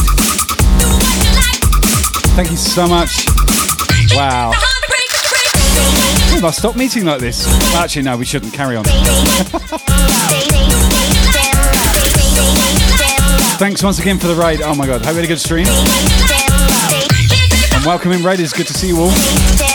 Thank you so much. Wow. We must stop meeting like this. Actually, no, we shouldn't. Carry on. Thanks once again for the raid. Oh my god, hope you had a good stream. And welcome in, raiders. Good to see you all.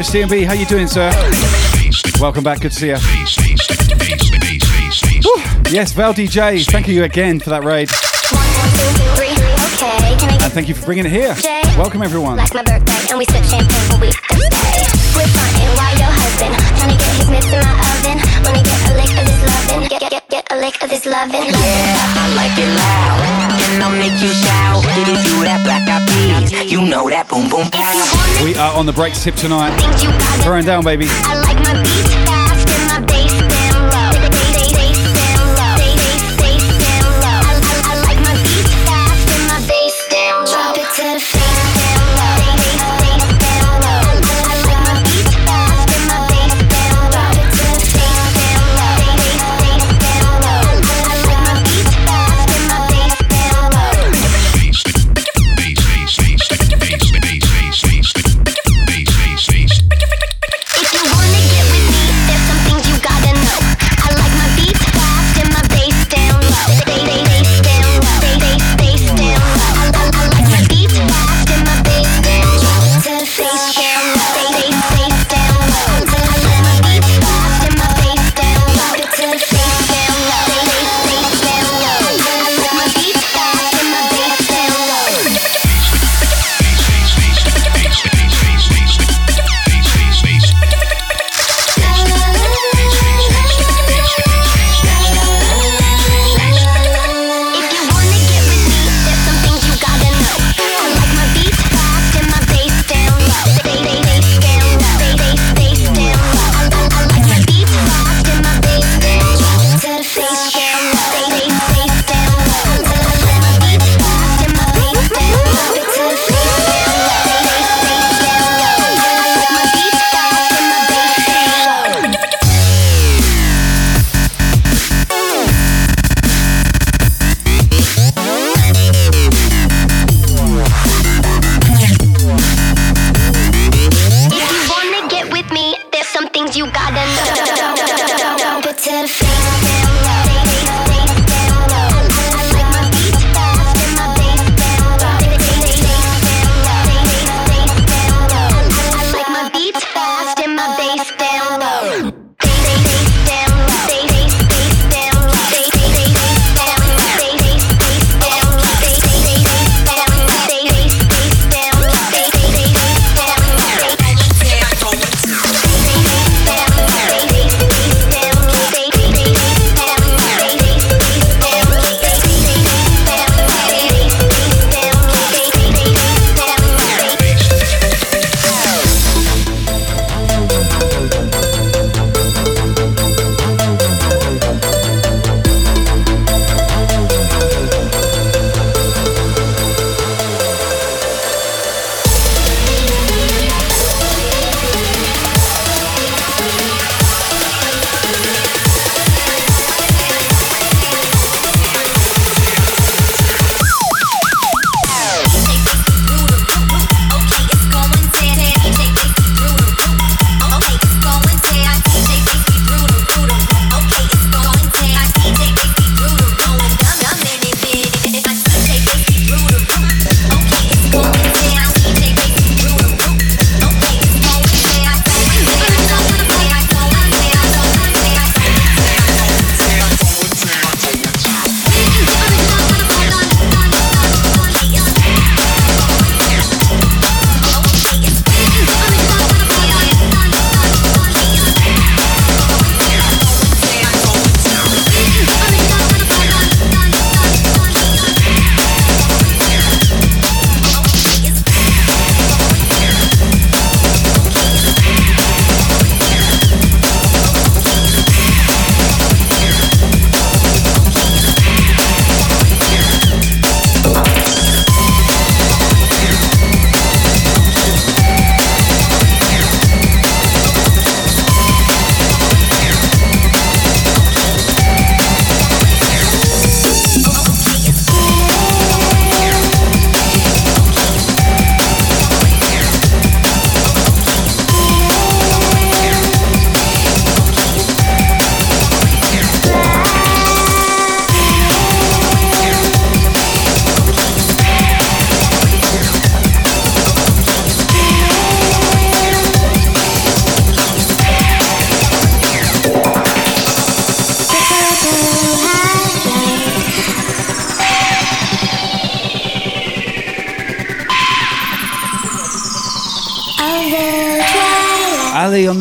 Futurist CMB, how you doing, sir? Welcome back. Good to see you. Yes, Val DJ. Thank you again for that raid, and thank you for bringing it here. Welcome everyone. like my birthday and we sip champagne when we stay. We're frontin' while your husband trying to get his mitts in my oven. Wanna get a lick of this lovin', get get get of this lovin'. Yeah, I like it loud, and I'll make you shout. Do do that black eyed peas, you know that boom boom. We are on the breaks tip tonight. Throwing down, baby. I like my beats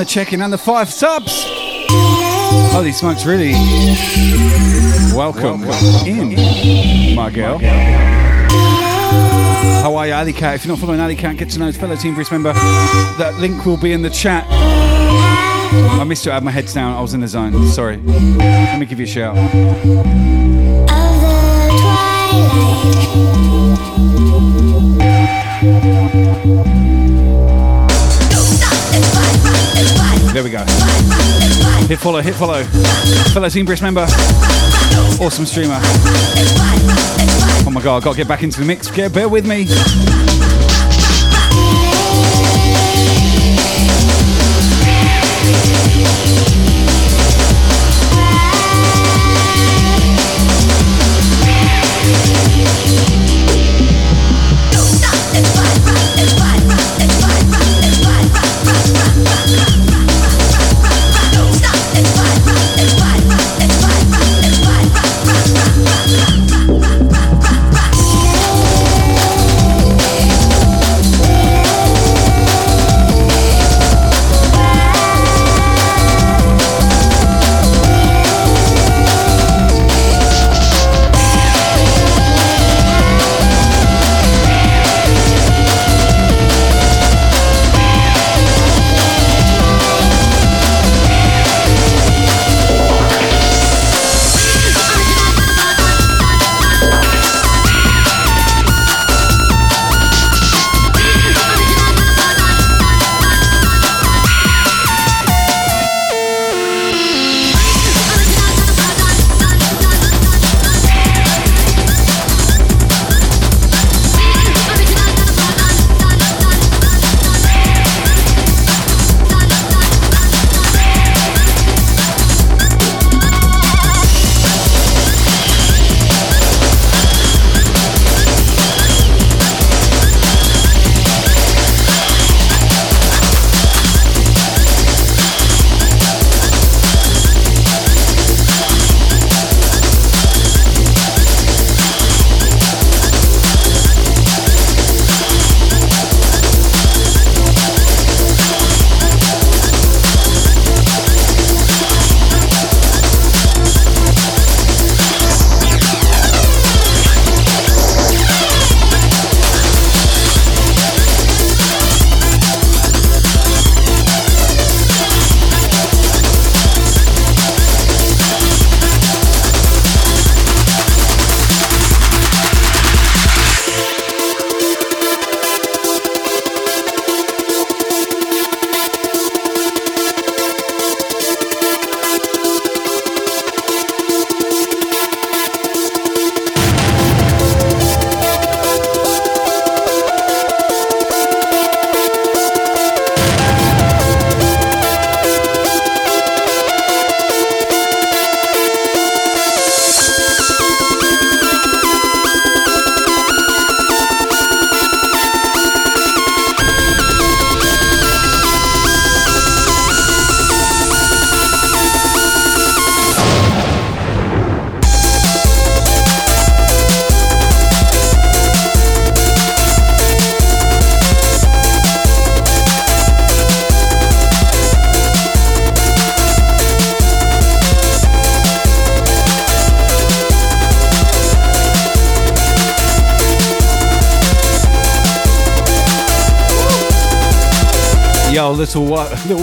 Ali on the check-in and the five subs. Holy smokes, really. Welcome, in, my girl. How are you, Ali Cat? If you're not following Ali Cat, get to know his fellow Team Brisk member. That link will be in the chat. I missed it. I had my heads down. I was in the zone. Sorry. Let me give you a shout. There we go. Hit follow, hit follow. Fellow Team Brisk member. Awesome streamer. Oh my god, I've got to get back into the mix. Get, bear with me.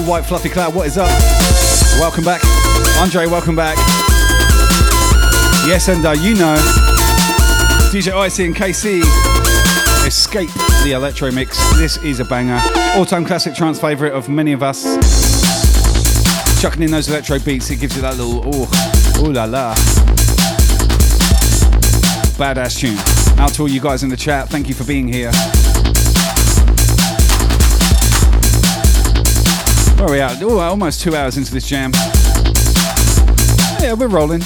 White, fluffy cloud, what is up? Welcome back. Andre, welcome back. Yes, and uh, you know, DJ Icy and KC, Escape the Electro Mix. This is a banger. All time classic trance favourite of many of us. Chucking in those electro beats, it gives you that little, oh, ooh la la. Badass tune. Out to all you guys in the chat, thank you for being here. Where are we at? Oh, almost two hours into this jam. Yeah, we're rolling.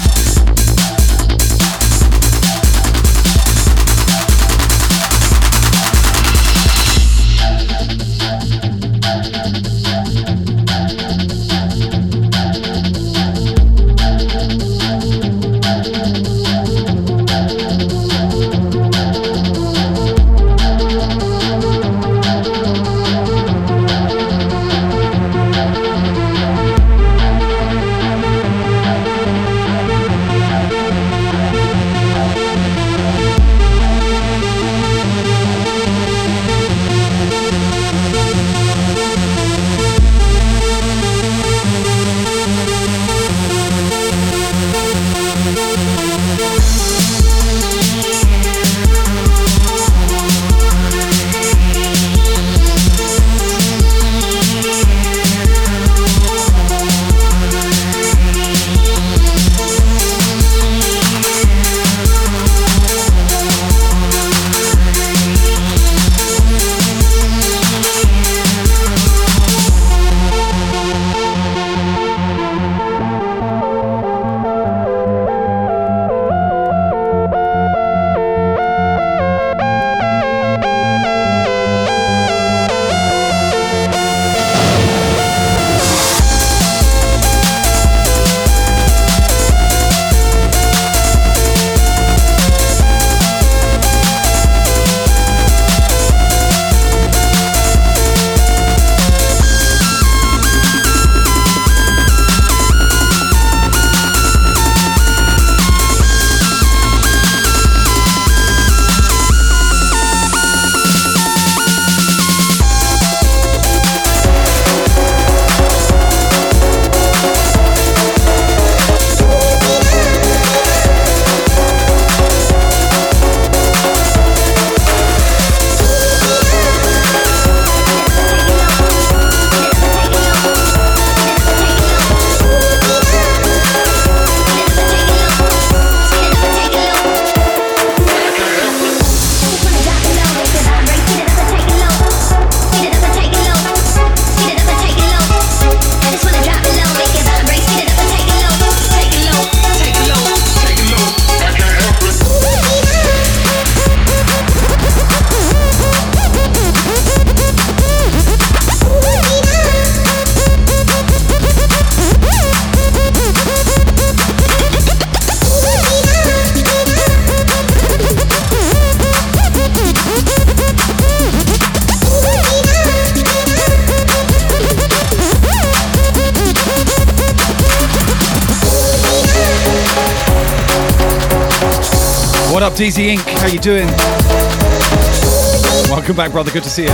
Welcome back, brother. Good to see you.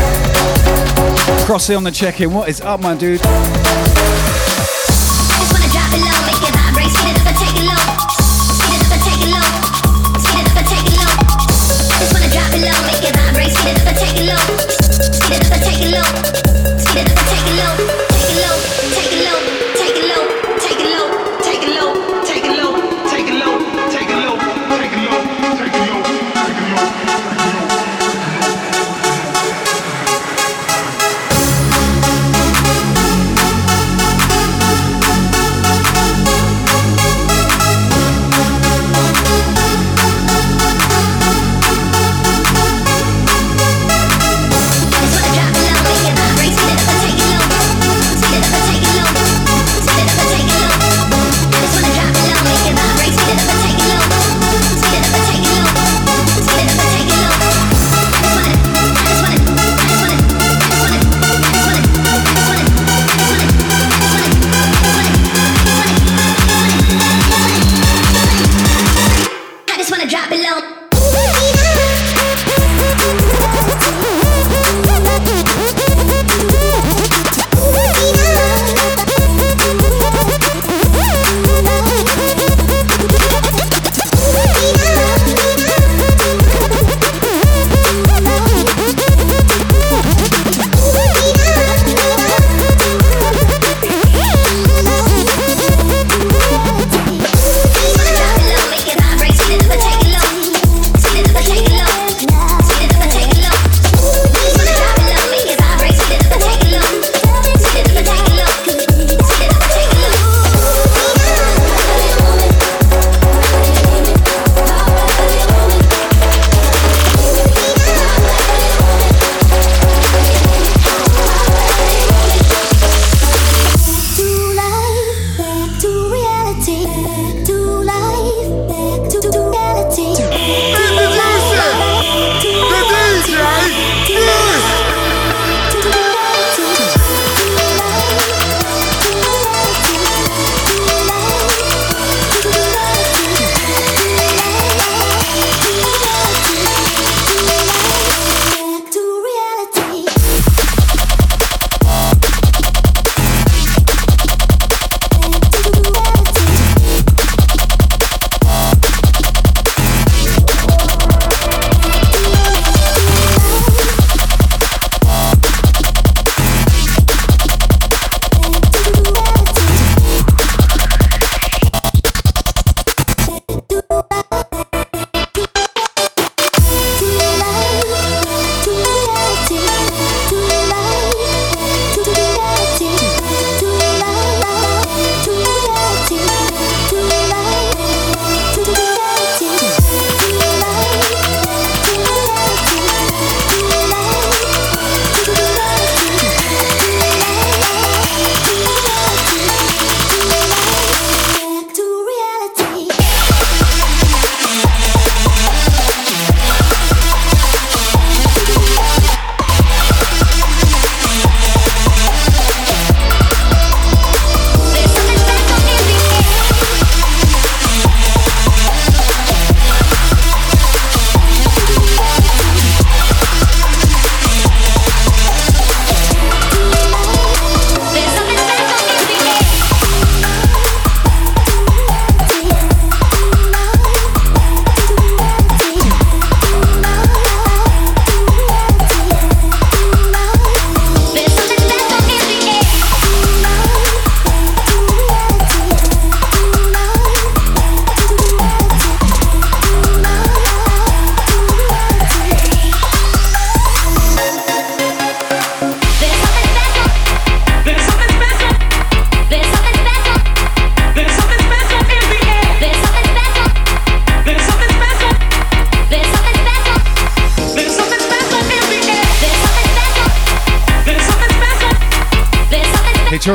Crossy on the check in. What is up, my dude?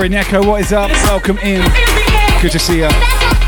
Sorry, Neko, what is up? Welcome in. Good to see you.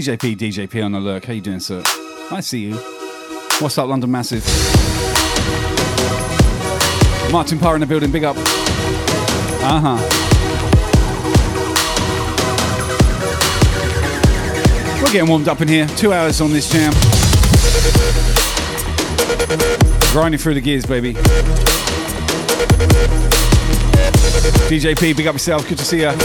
DJP, DJP on the lurk. How you doing, sir? I see you. What's up, London Massive? Martin Parr in the building. Big up. Uh huh. We're getting warmed up in here. Two hours on this jam. Grinding through the gears, baby. DJP, big up yourself. Good to see ya.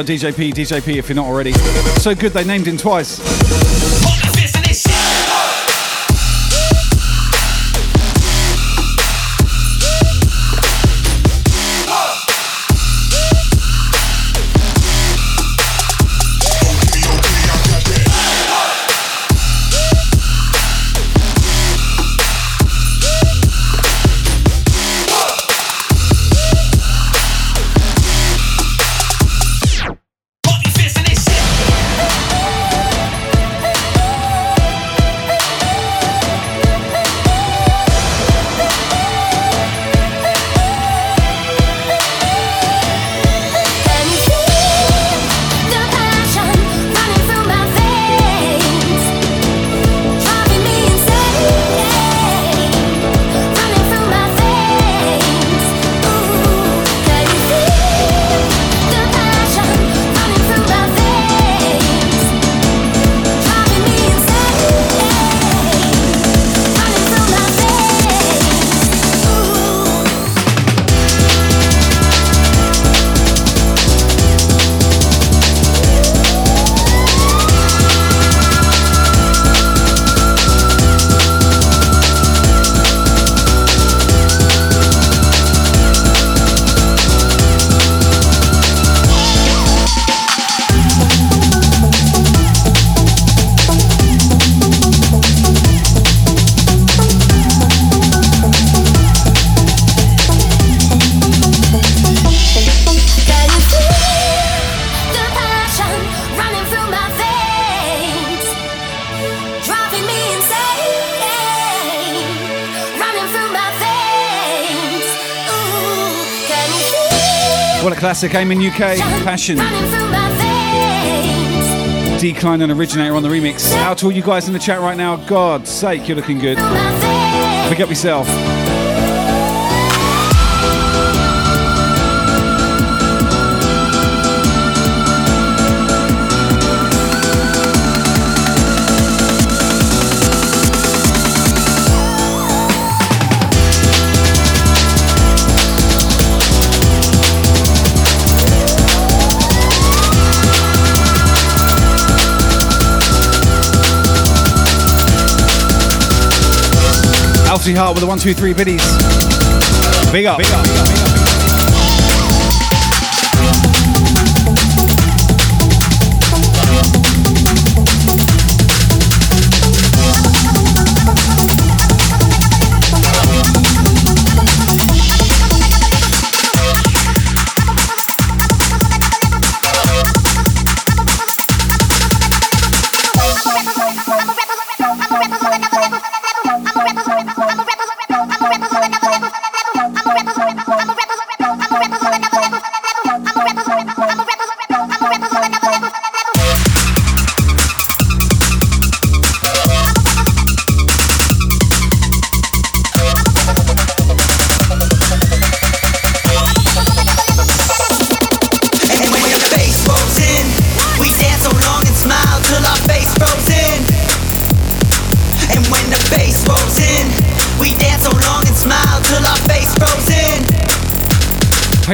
Follow DJP, DJP if you're not already. So good they named him twice. Classic, Aim in UK. Passion. Decline and Originator on the remix. Out to all you guys in the chat right now. God's sake, you're looking good. Pick up yourself. Alfie Heart with the one, two, three biddies. Big up. Big up. Big up. Big up.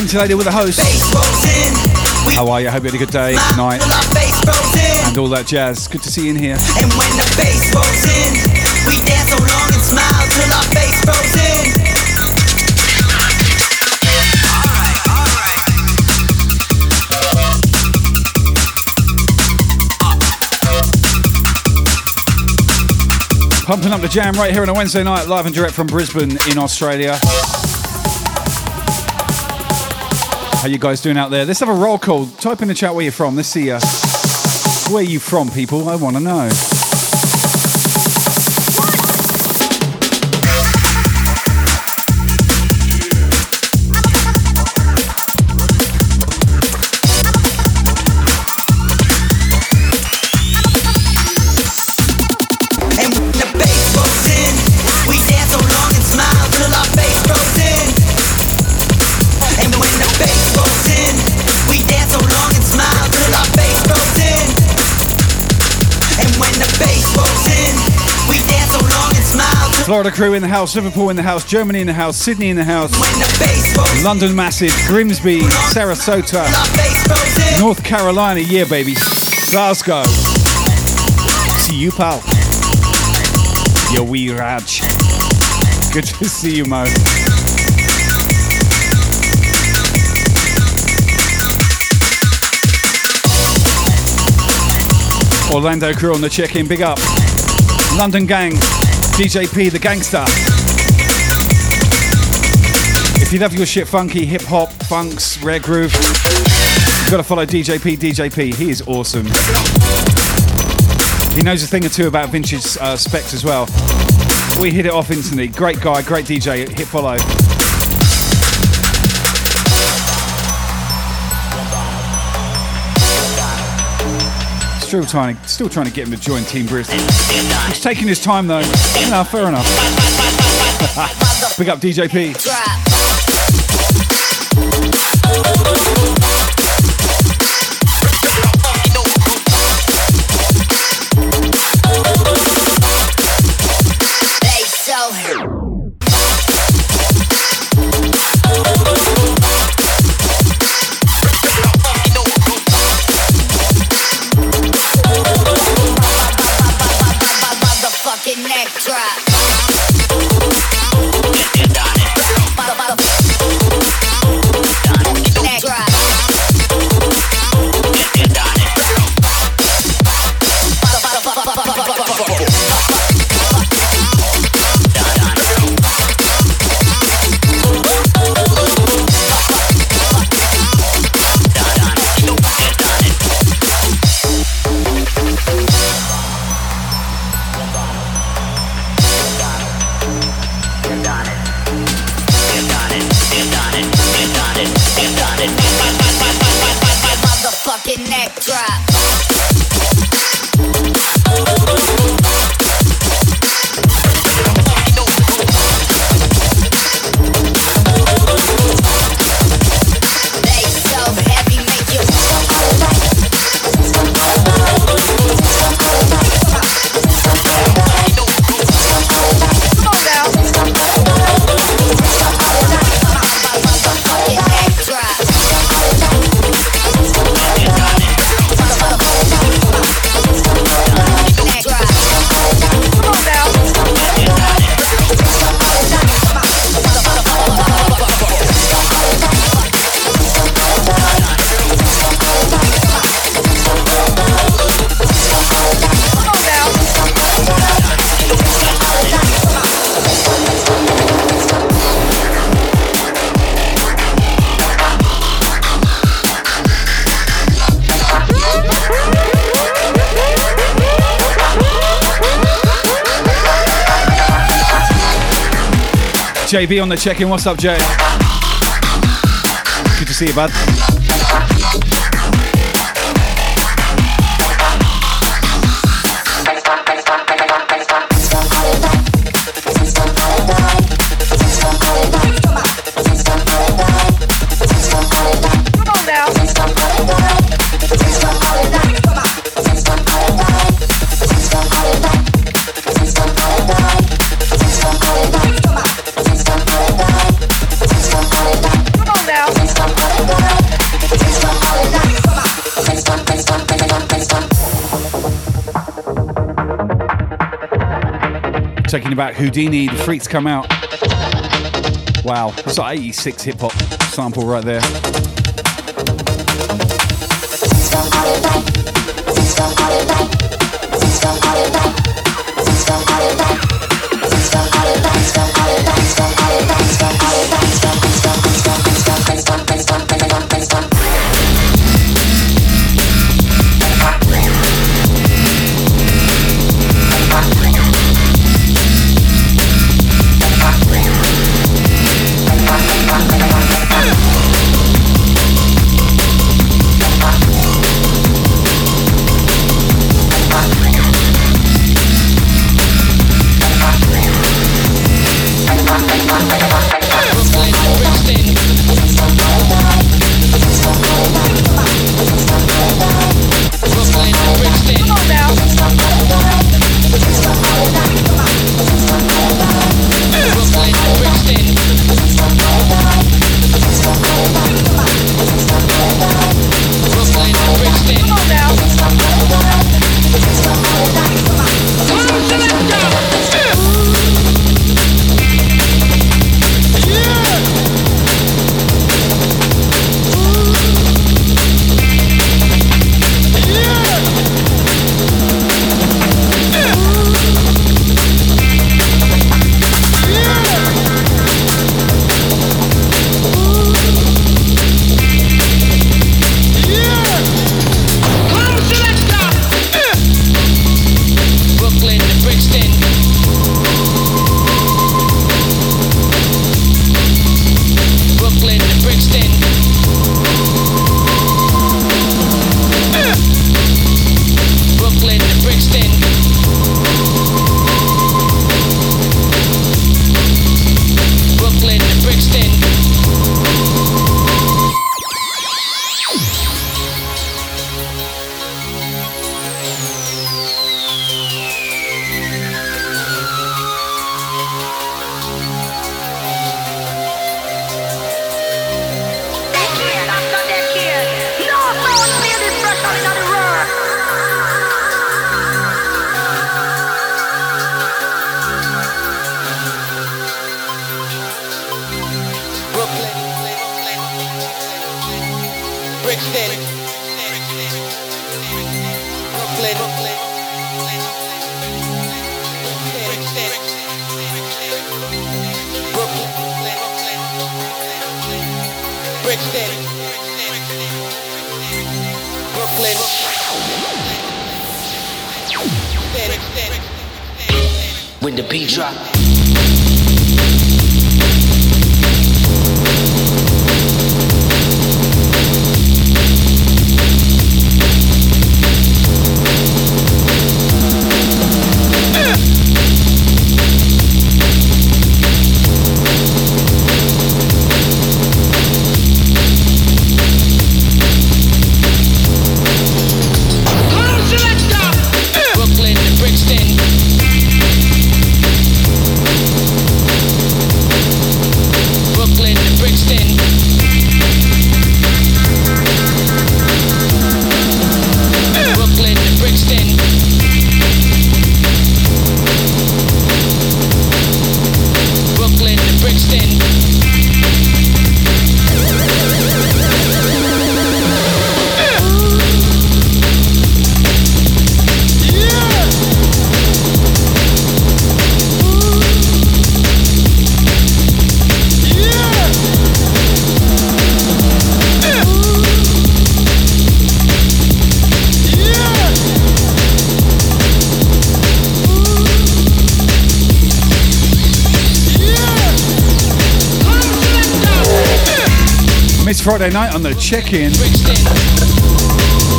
Painted with the host. How are you? I hope you had a good day, night, face frozen. and all that jazz. Good to see you in here. And when the bass rolls in, we dance so long and smile till our face frozen. Pumping up the jam right here on a Wednesday night, live and direct from Brisbane in Australia. How you guys doing out there? Let's have a roll call. Type in the chat where you're from. Let's see ya. Where you from, people? I want to know. Florida crew in the house, Liverpool in the house, Germany in the house, Sydney in the house, London massive, Grimsby, Sarasota, North Carolina, yeah baby, Glasgow. See you pal. Yo wee Raj. Good to see you, Mo. Orlando crew on the check-in, big up. London gang, DJP the gangster. If you love your shit funky, hip hop, funks, rare groove, you've got to follow dj DJP. DJP, he is awesome. He knows a thing or two about vintage uh, specs as well. We hit it off instantly. Great guy, great DJ. Hit follow. Still trying, to, still trying to get him to join Team Bristol. He's taking his time though. No, fair enough. Big up DJP. Motherfucking JB on the check-in. What's up, Jay? Good to see you, bud. Talking about Whodini, the freaks come out. Wow, that's like 86 hip hop sample right there. Friday night on the check-in.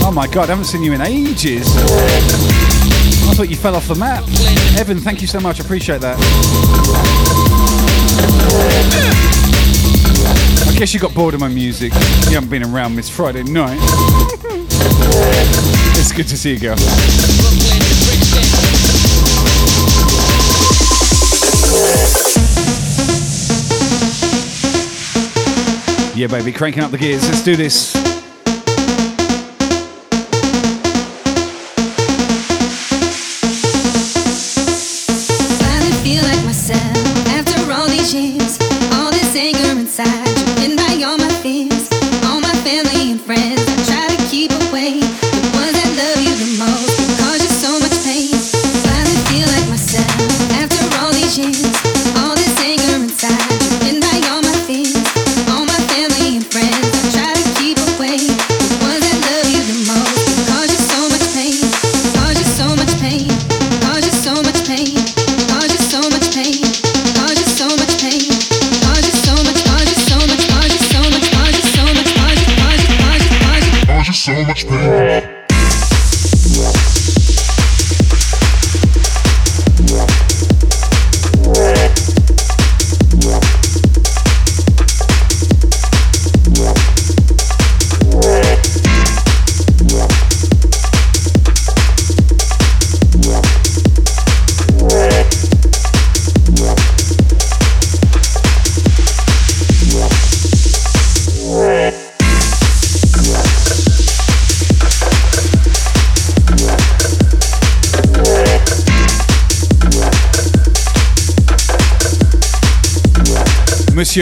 Oh my god, I haven't seen you in ages. I thought you fell off the map. Evan, thank you so much. I appreciate that. I guess you got bored of my music. You haven't been around Miss Friday night. it's good to see you, girl. Yeah, baby, cranking up the gears. Let's do this.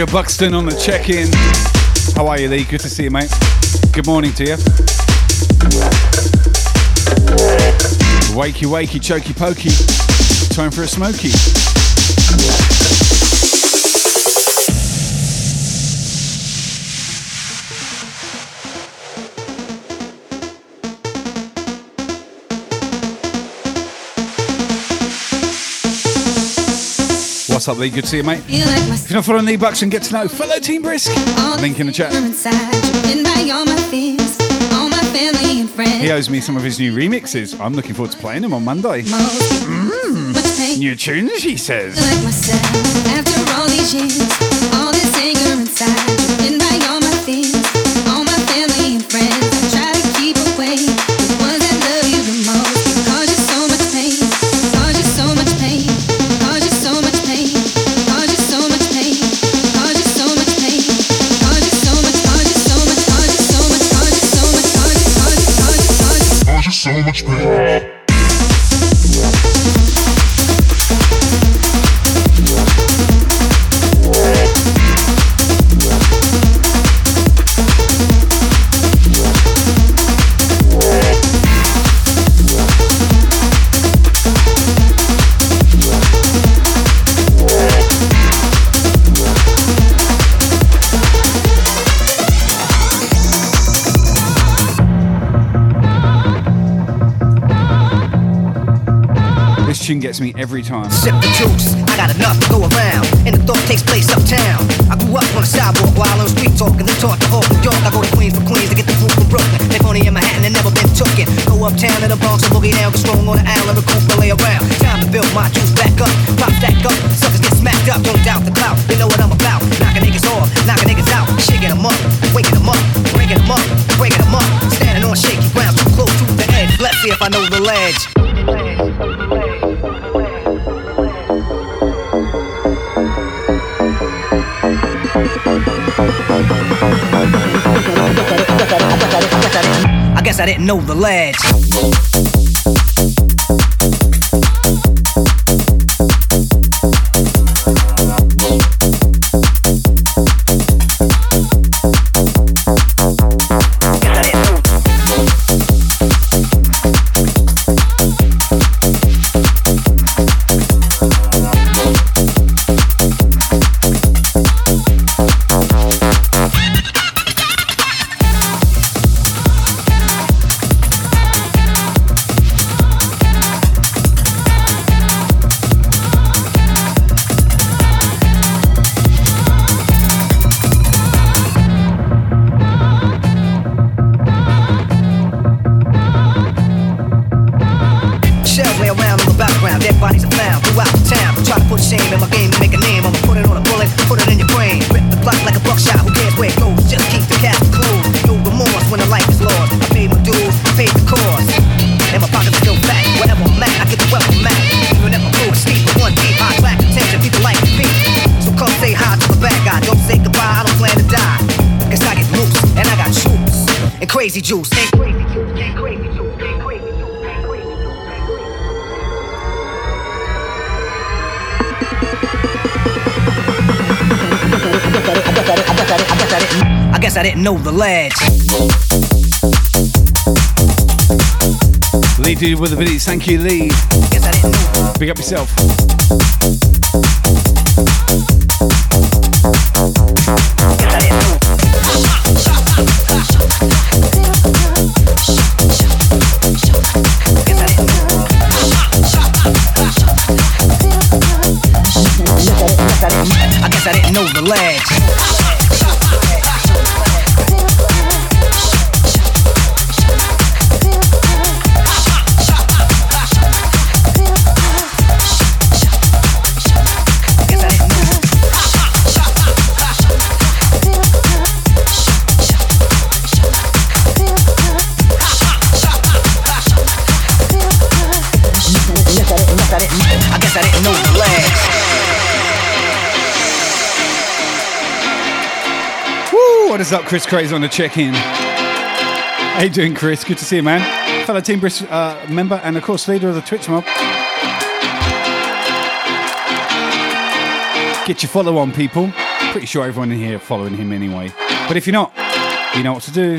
Buxton on the check-in. How are you, Lee? Good to see you, mate. Good morning to you. Wakey, wakey, chokey, pokey. Time for a smoky. What's up, Lee? Good to see you, mate. Like If you're not following Lee and get to know fellow Team Brisk. Link in the chat. myself inside, driven by all my fears. All my family and friends. He owes me some of his new remixes. I'm looking forward to playing them on Monday. Mm. New tunes, he says. like myself every time. Sip the juice. I didn't know the ledge. know the ledge. Lee did with the video. Thank you, Lee. Big up yourself. What's up Chris Craze on the check-in. How you doing, Chris? Good to see you, man. Fellow Team British uh, member and, of course, leader of the Twitch mob. Get your follow on, people. Pretty sure everyone in here following him anyway. But if you're not, you know what to do.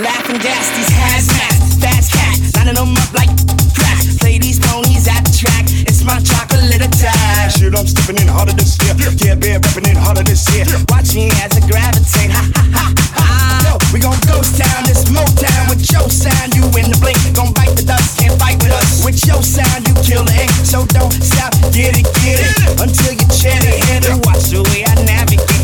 Laughing gas, these hazmat, fast cat, lining them up like shit, I'm stepping in harder this year. Yeah, yeah been repping in harder this year. Yeah. Watching as I gravitate, ha ha ha ha. Yo, we gon' ghost town, this Motown with your sound, you in the blink. Gon' bite the dust, can't fight with us. With your sound, you kill the ink. So don't stop, get it, get it. Until you're it, and watch the way I navigate.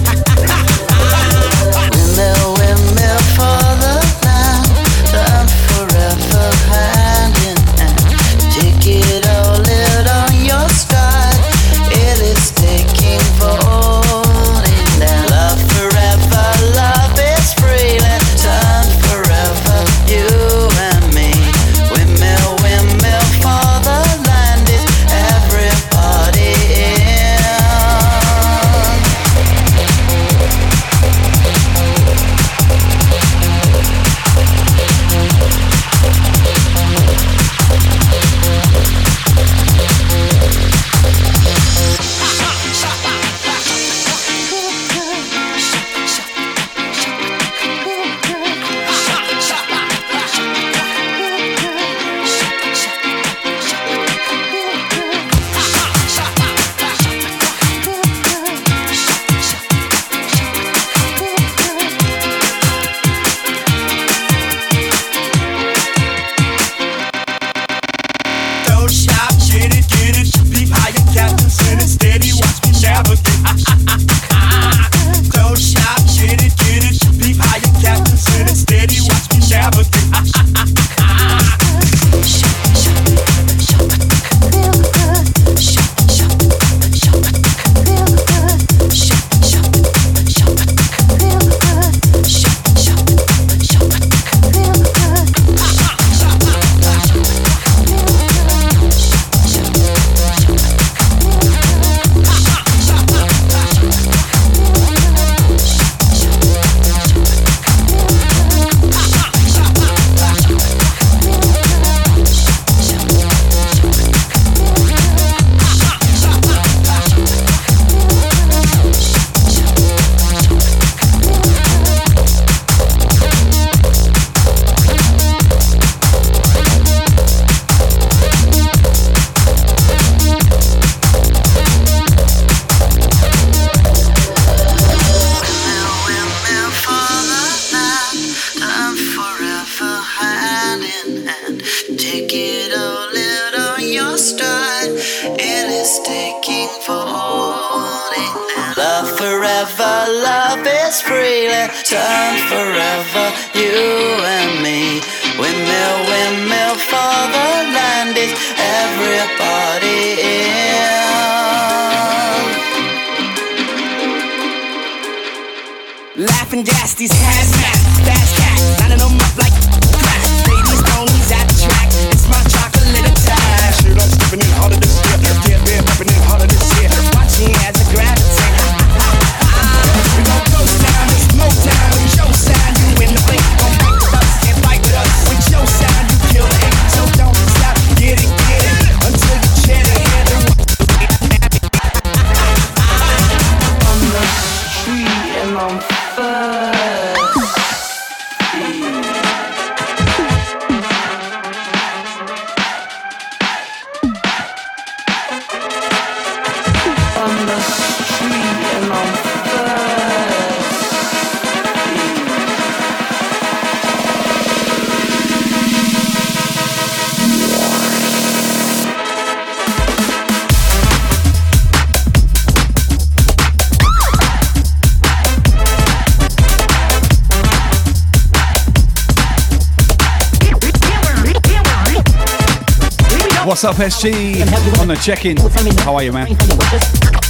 What's up, SG? On the check in. How are you, man?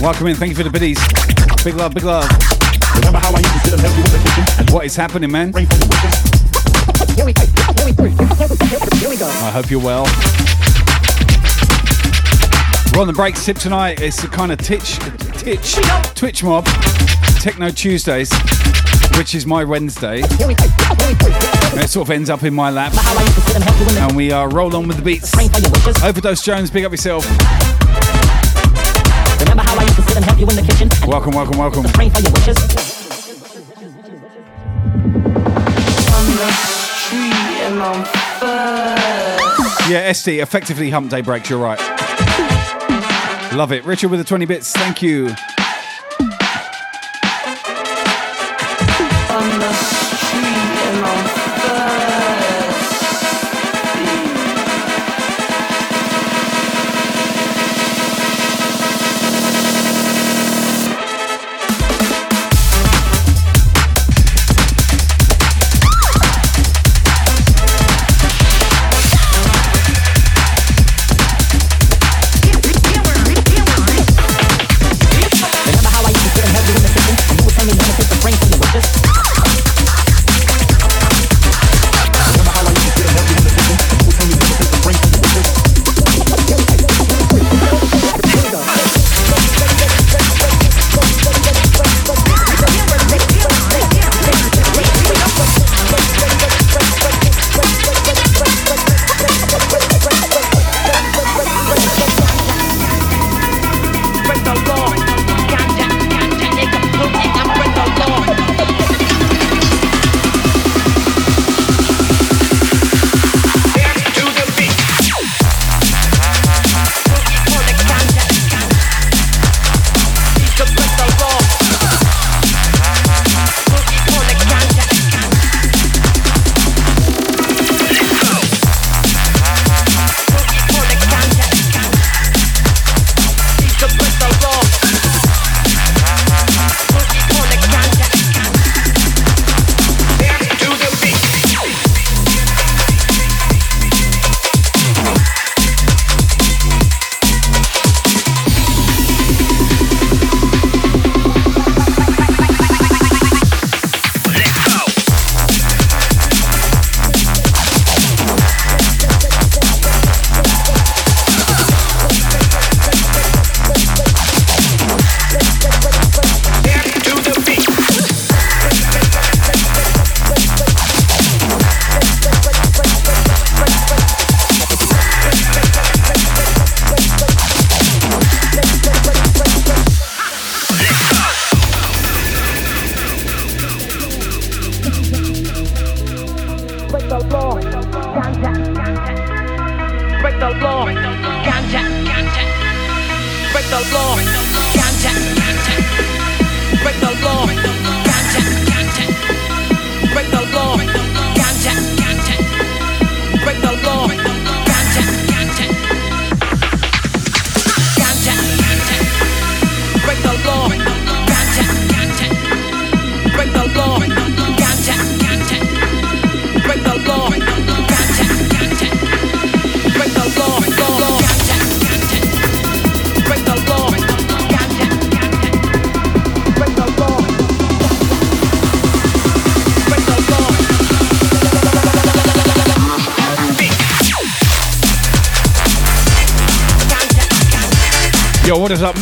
Welcome in. Thank you for the biddies. Big love, big love. What is happening, man? I hope you're well. We're on the break sip tonight. It's the kind of titch, titch, twitch mob. Techno Tuesdays which is my Wednesday. It sort of ends up in my lap. And we uh, roll on with the beats. Overdose Jones, big up yourself. Welcome, welcome, welcome. Yeah, ST, effectively hump day breaks, you're right. Love it. Richard with the 20 bits, thank you. on the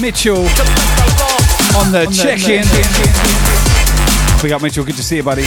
Mitchell? On the check-in. Big up, Mitchell. Good to see you, buddy.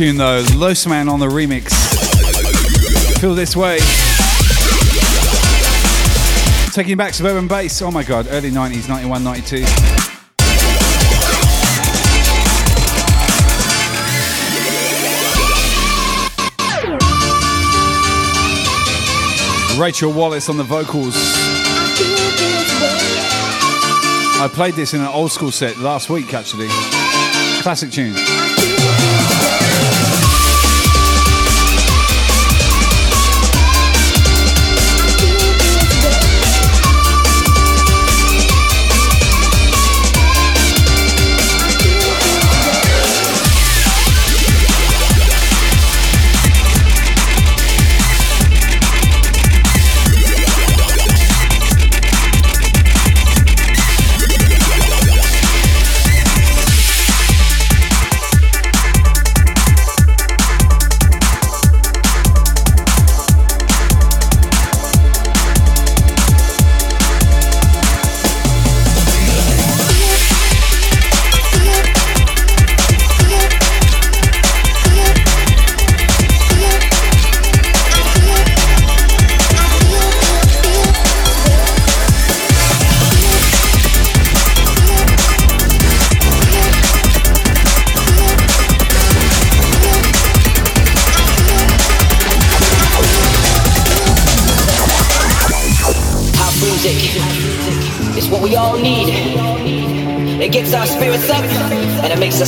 Tune though, Los Man on the remix. Feel this way. Taking back Suburban Base. Oh my god, early 90s, 91, 92. Rachel Wallace on the vocals. I played this in an old school set last week actually. Classic tune.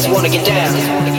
Want to get down.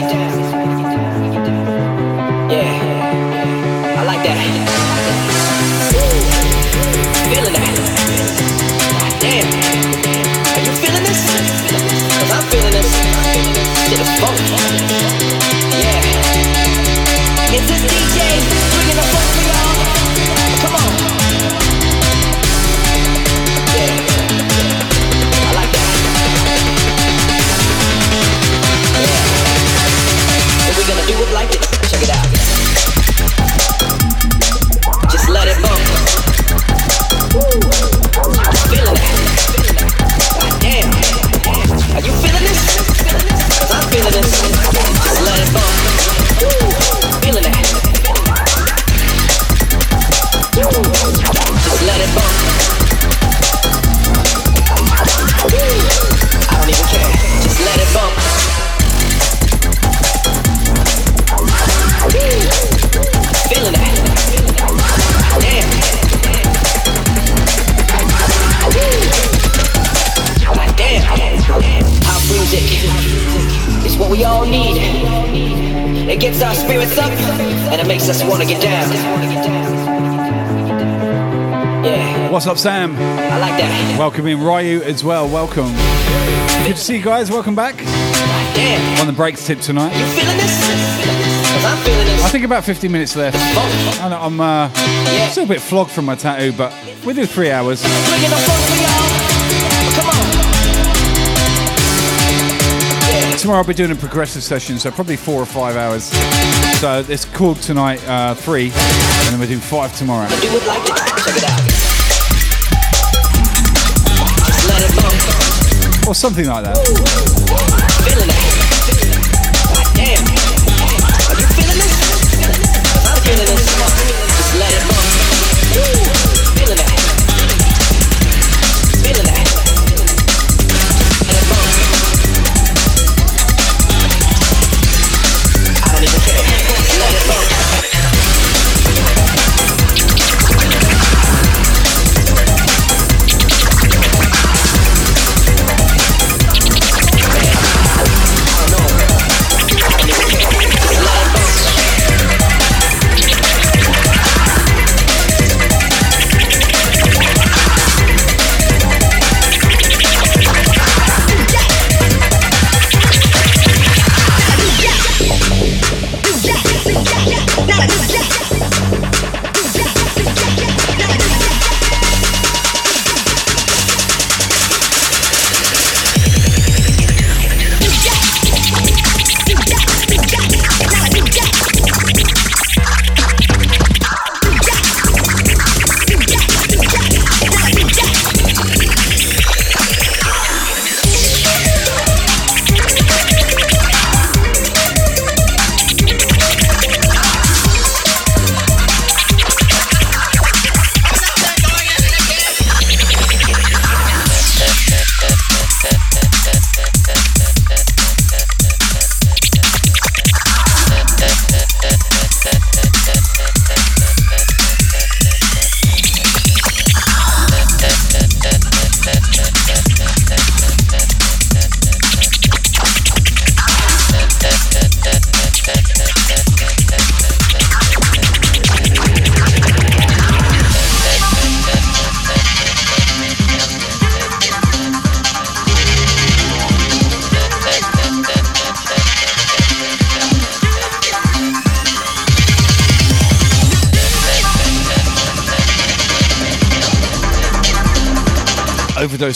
Up, Sam? I like that. Welcome in Ryu as well. Welcome. Good to see you guys. Welcome back. Damn. On the breaks tip tonight. You feeling this? Cause I'm feeling this. I think about 15 minutes left. I know, I'm uh, still a bit flogged from my tattoo, but we do three hours. Bringing the funk for y'all. Come on. Tomorrow I'll be doing a progressive session, so probably four or five hours. So it's called tonight uh, three, and then we do five tomorrow. Or something like that.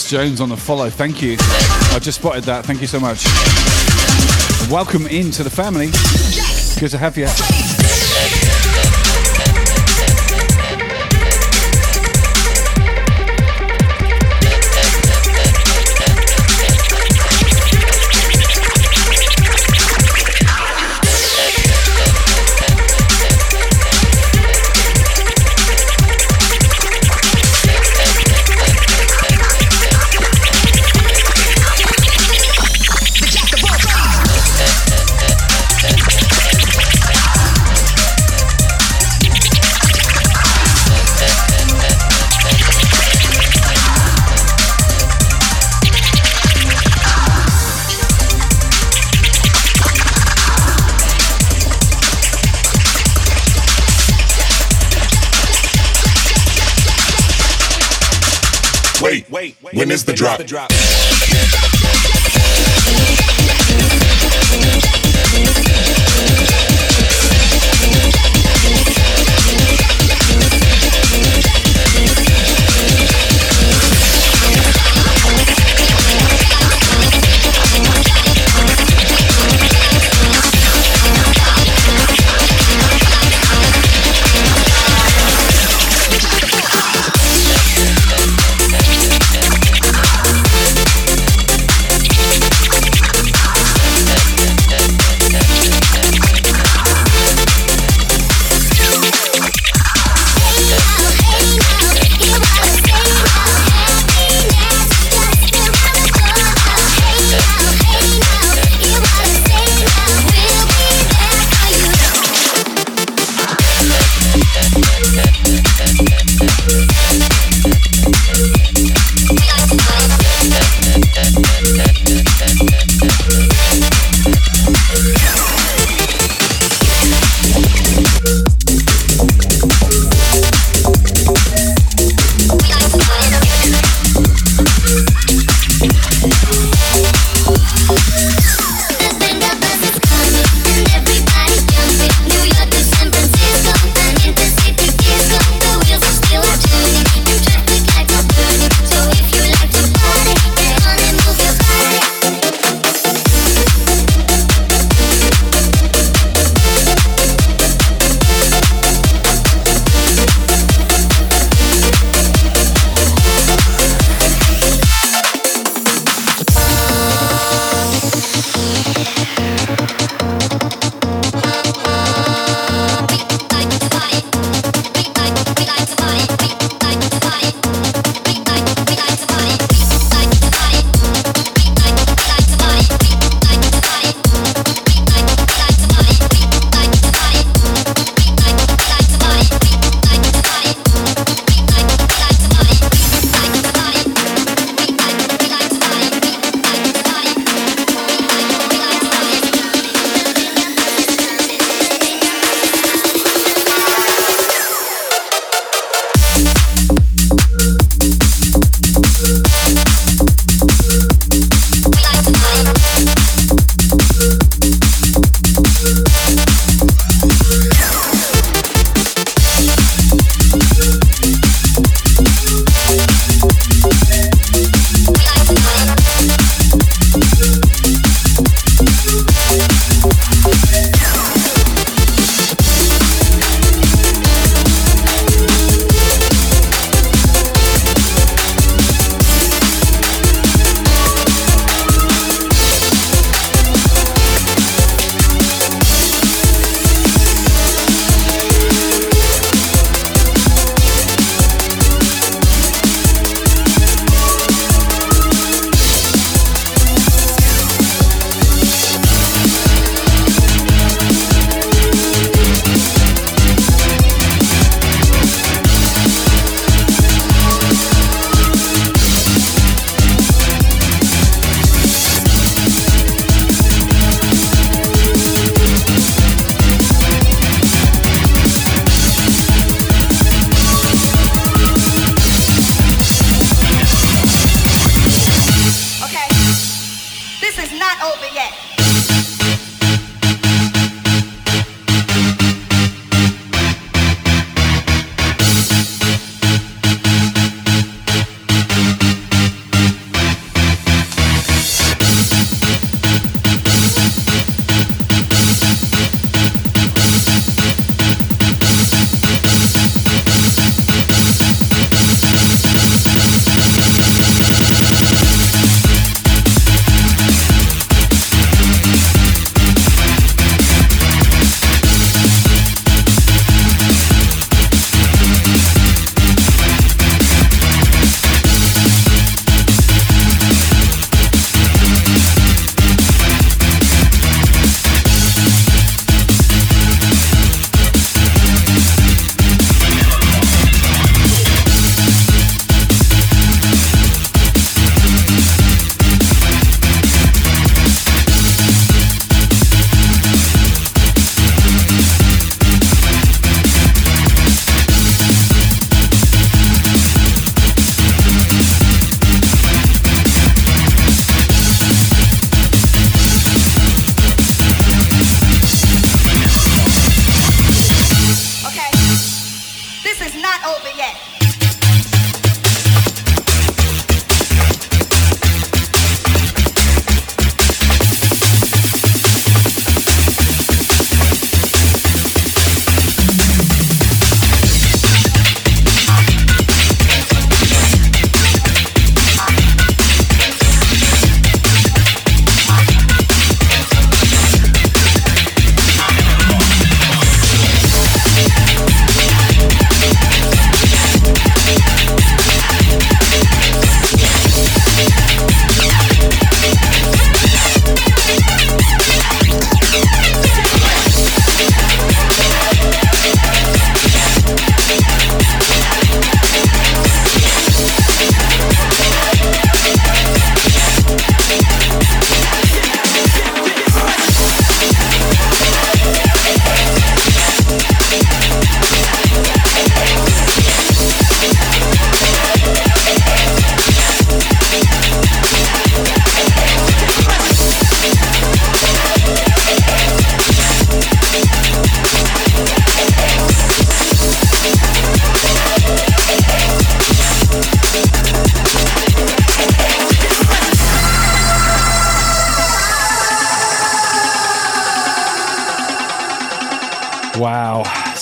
Jones on the follow. Thank you. I just spotted that. Thank you so much. Welcome into the family. Good to have you. When is the drop?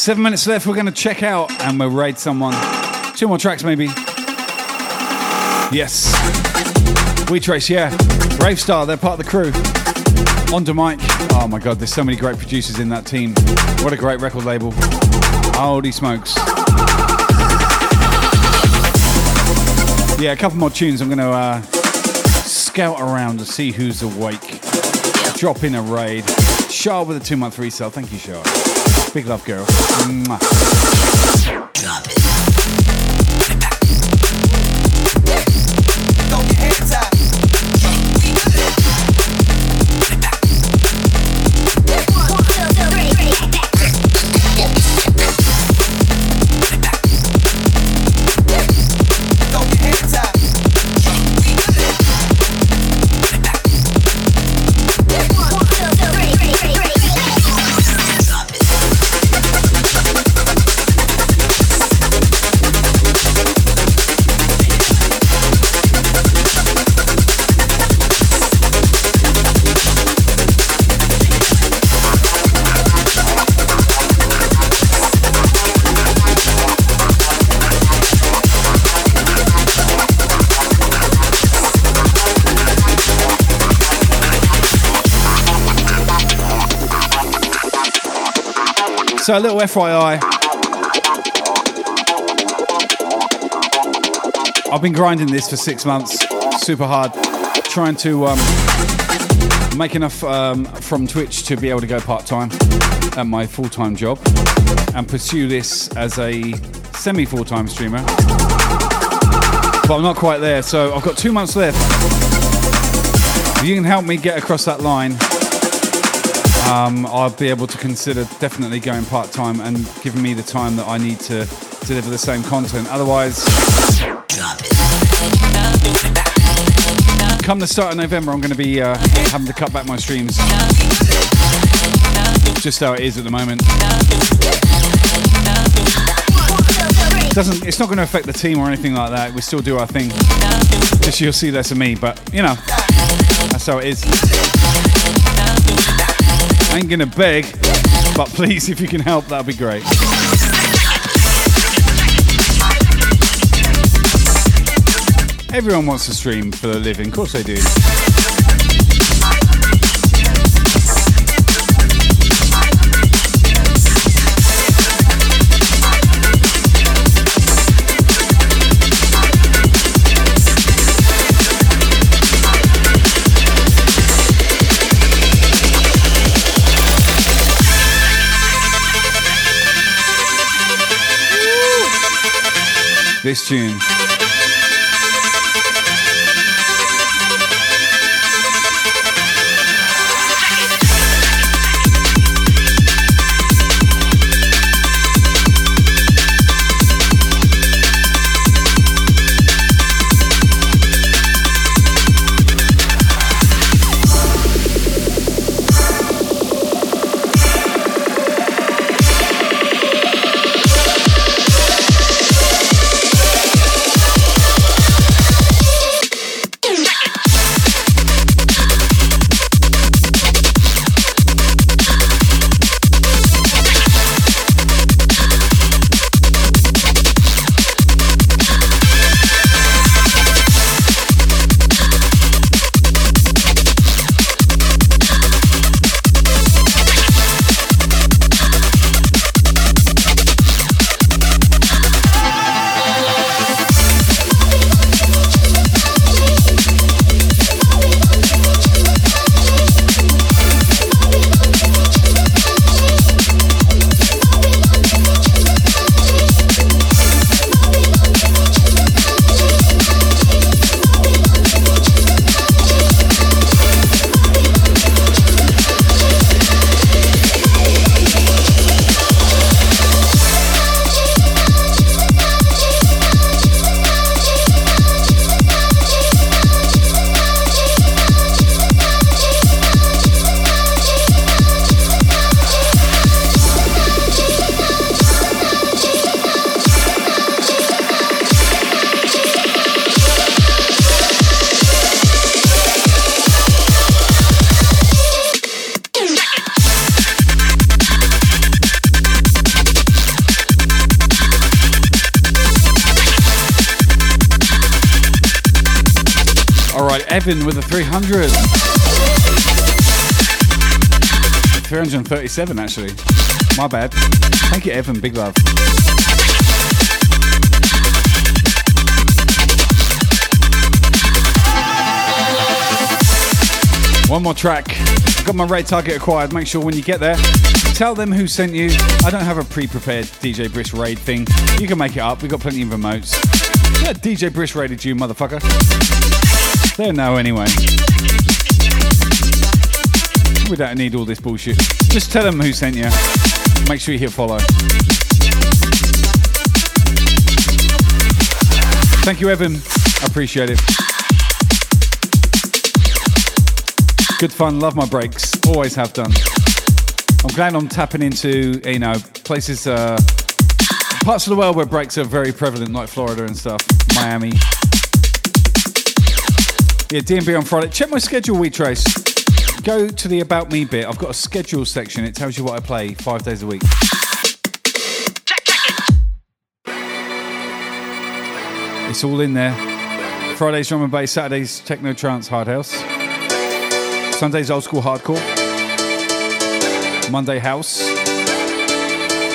Seven minutes left. We're going to check out and we'll raid someone. Two more tracks, maybe. Yes. We Trace, yeah. Rave Star, they're part of the crew. On to Mike. Oh my god, there's so many great producers in that team. What a great record label. Holy smokes. Yeah, a couple more tunes. I'm going to uh, scout around to see who's awake. Drop in a raid. Shah with a two month resale. Thank you, Shah. Big love, girl. Mwah. So, a little FYI. I've been grinding this for six months, super hard, trying to um, make enough um, from Twitch to be able to go part time at my full time job and pursue this as a semi full time streamer. But I'm not quite there, so I've got two months left. If you can help me get across that line, um, I'll be able to consider definitely going part time and giving me the time that I need to deliver the same content. Otherwise, come the start of November, I'm going to be uh, having to cut back my streams. Just how it is at the moment. Doesn't it's not going to affect the team or anything like that. We still do our thing. Just you'll see less of me, but you know, that's how it is. Ain't gonna beg, but please, if you can help, that'd be great. Everyone wants to stream for a living, of course they do. This 337 actually. My bad. Thank you, Evan. Big love. One more track. Got my raid target acquired. Make sure when you get there, tell them who sent you. I don't have a pre-prepared DJ Brisk raid thing. You can make it up. We've got plenty of remotes. Yeah, DJ Brisk raided you, motherfucker. They know anyway. We don't need all this bullshit. Just tell them who sent you. Make sure you hit follow. Thank you, Evan. I appreciate it. Good fun. Love my breaks. Always have done. I'm glad I'm tapping into you know places, uh, parts of the world where breaks are very prevalent, like Florida and stuff, Miami. Yeah, DMB on Friday. Check my schedule, We Trace. Go to the About Me bit. I've got a schedule section. It tells you what I play five days a week. It's all in there. Fridays drum and bass, Saturdays techno trance hard house. Sundays old school hardcore. Monday house.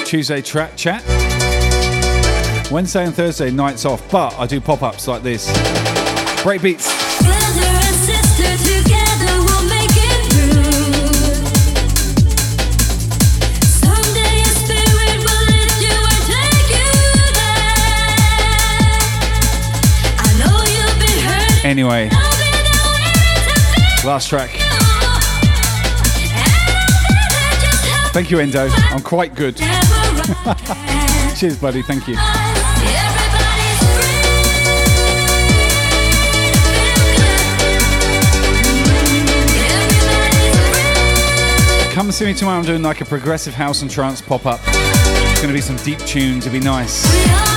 Tuesday trap chat. Wednesday and Thursday nights off, but I do pop ups like this. Break beats. Anyway, last track. Thank you, Endo. I'm quite good. Cheers, buddy. Thank you. Come see me tomorrow. I'm doing like a progressive house and trance pop up. It's going to be some deep tunes. It'll be nice.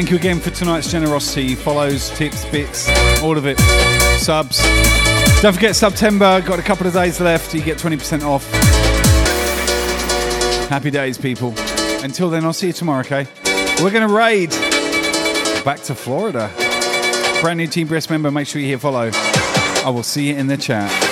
Thank you again for tonight's generosity. Follows, tips, bits, all of it. Subs. Don't forget September. Got a couple of days left. You get 20% off. Happy days, people. Until then, I'll see you tomorrow, okay? We're going to raid back to Florida. Brand new Team Brisk member. Make sure you hit follow. I will see you in the chat.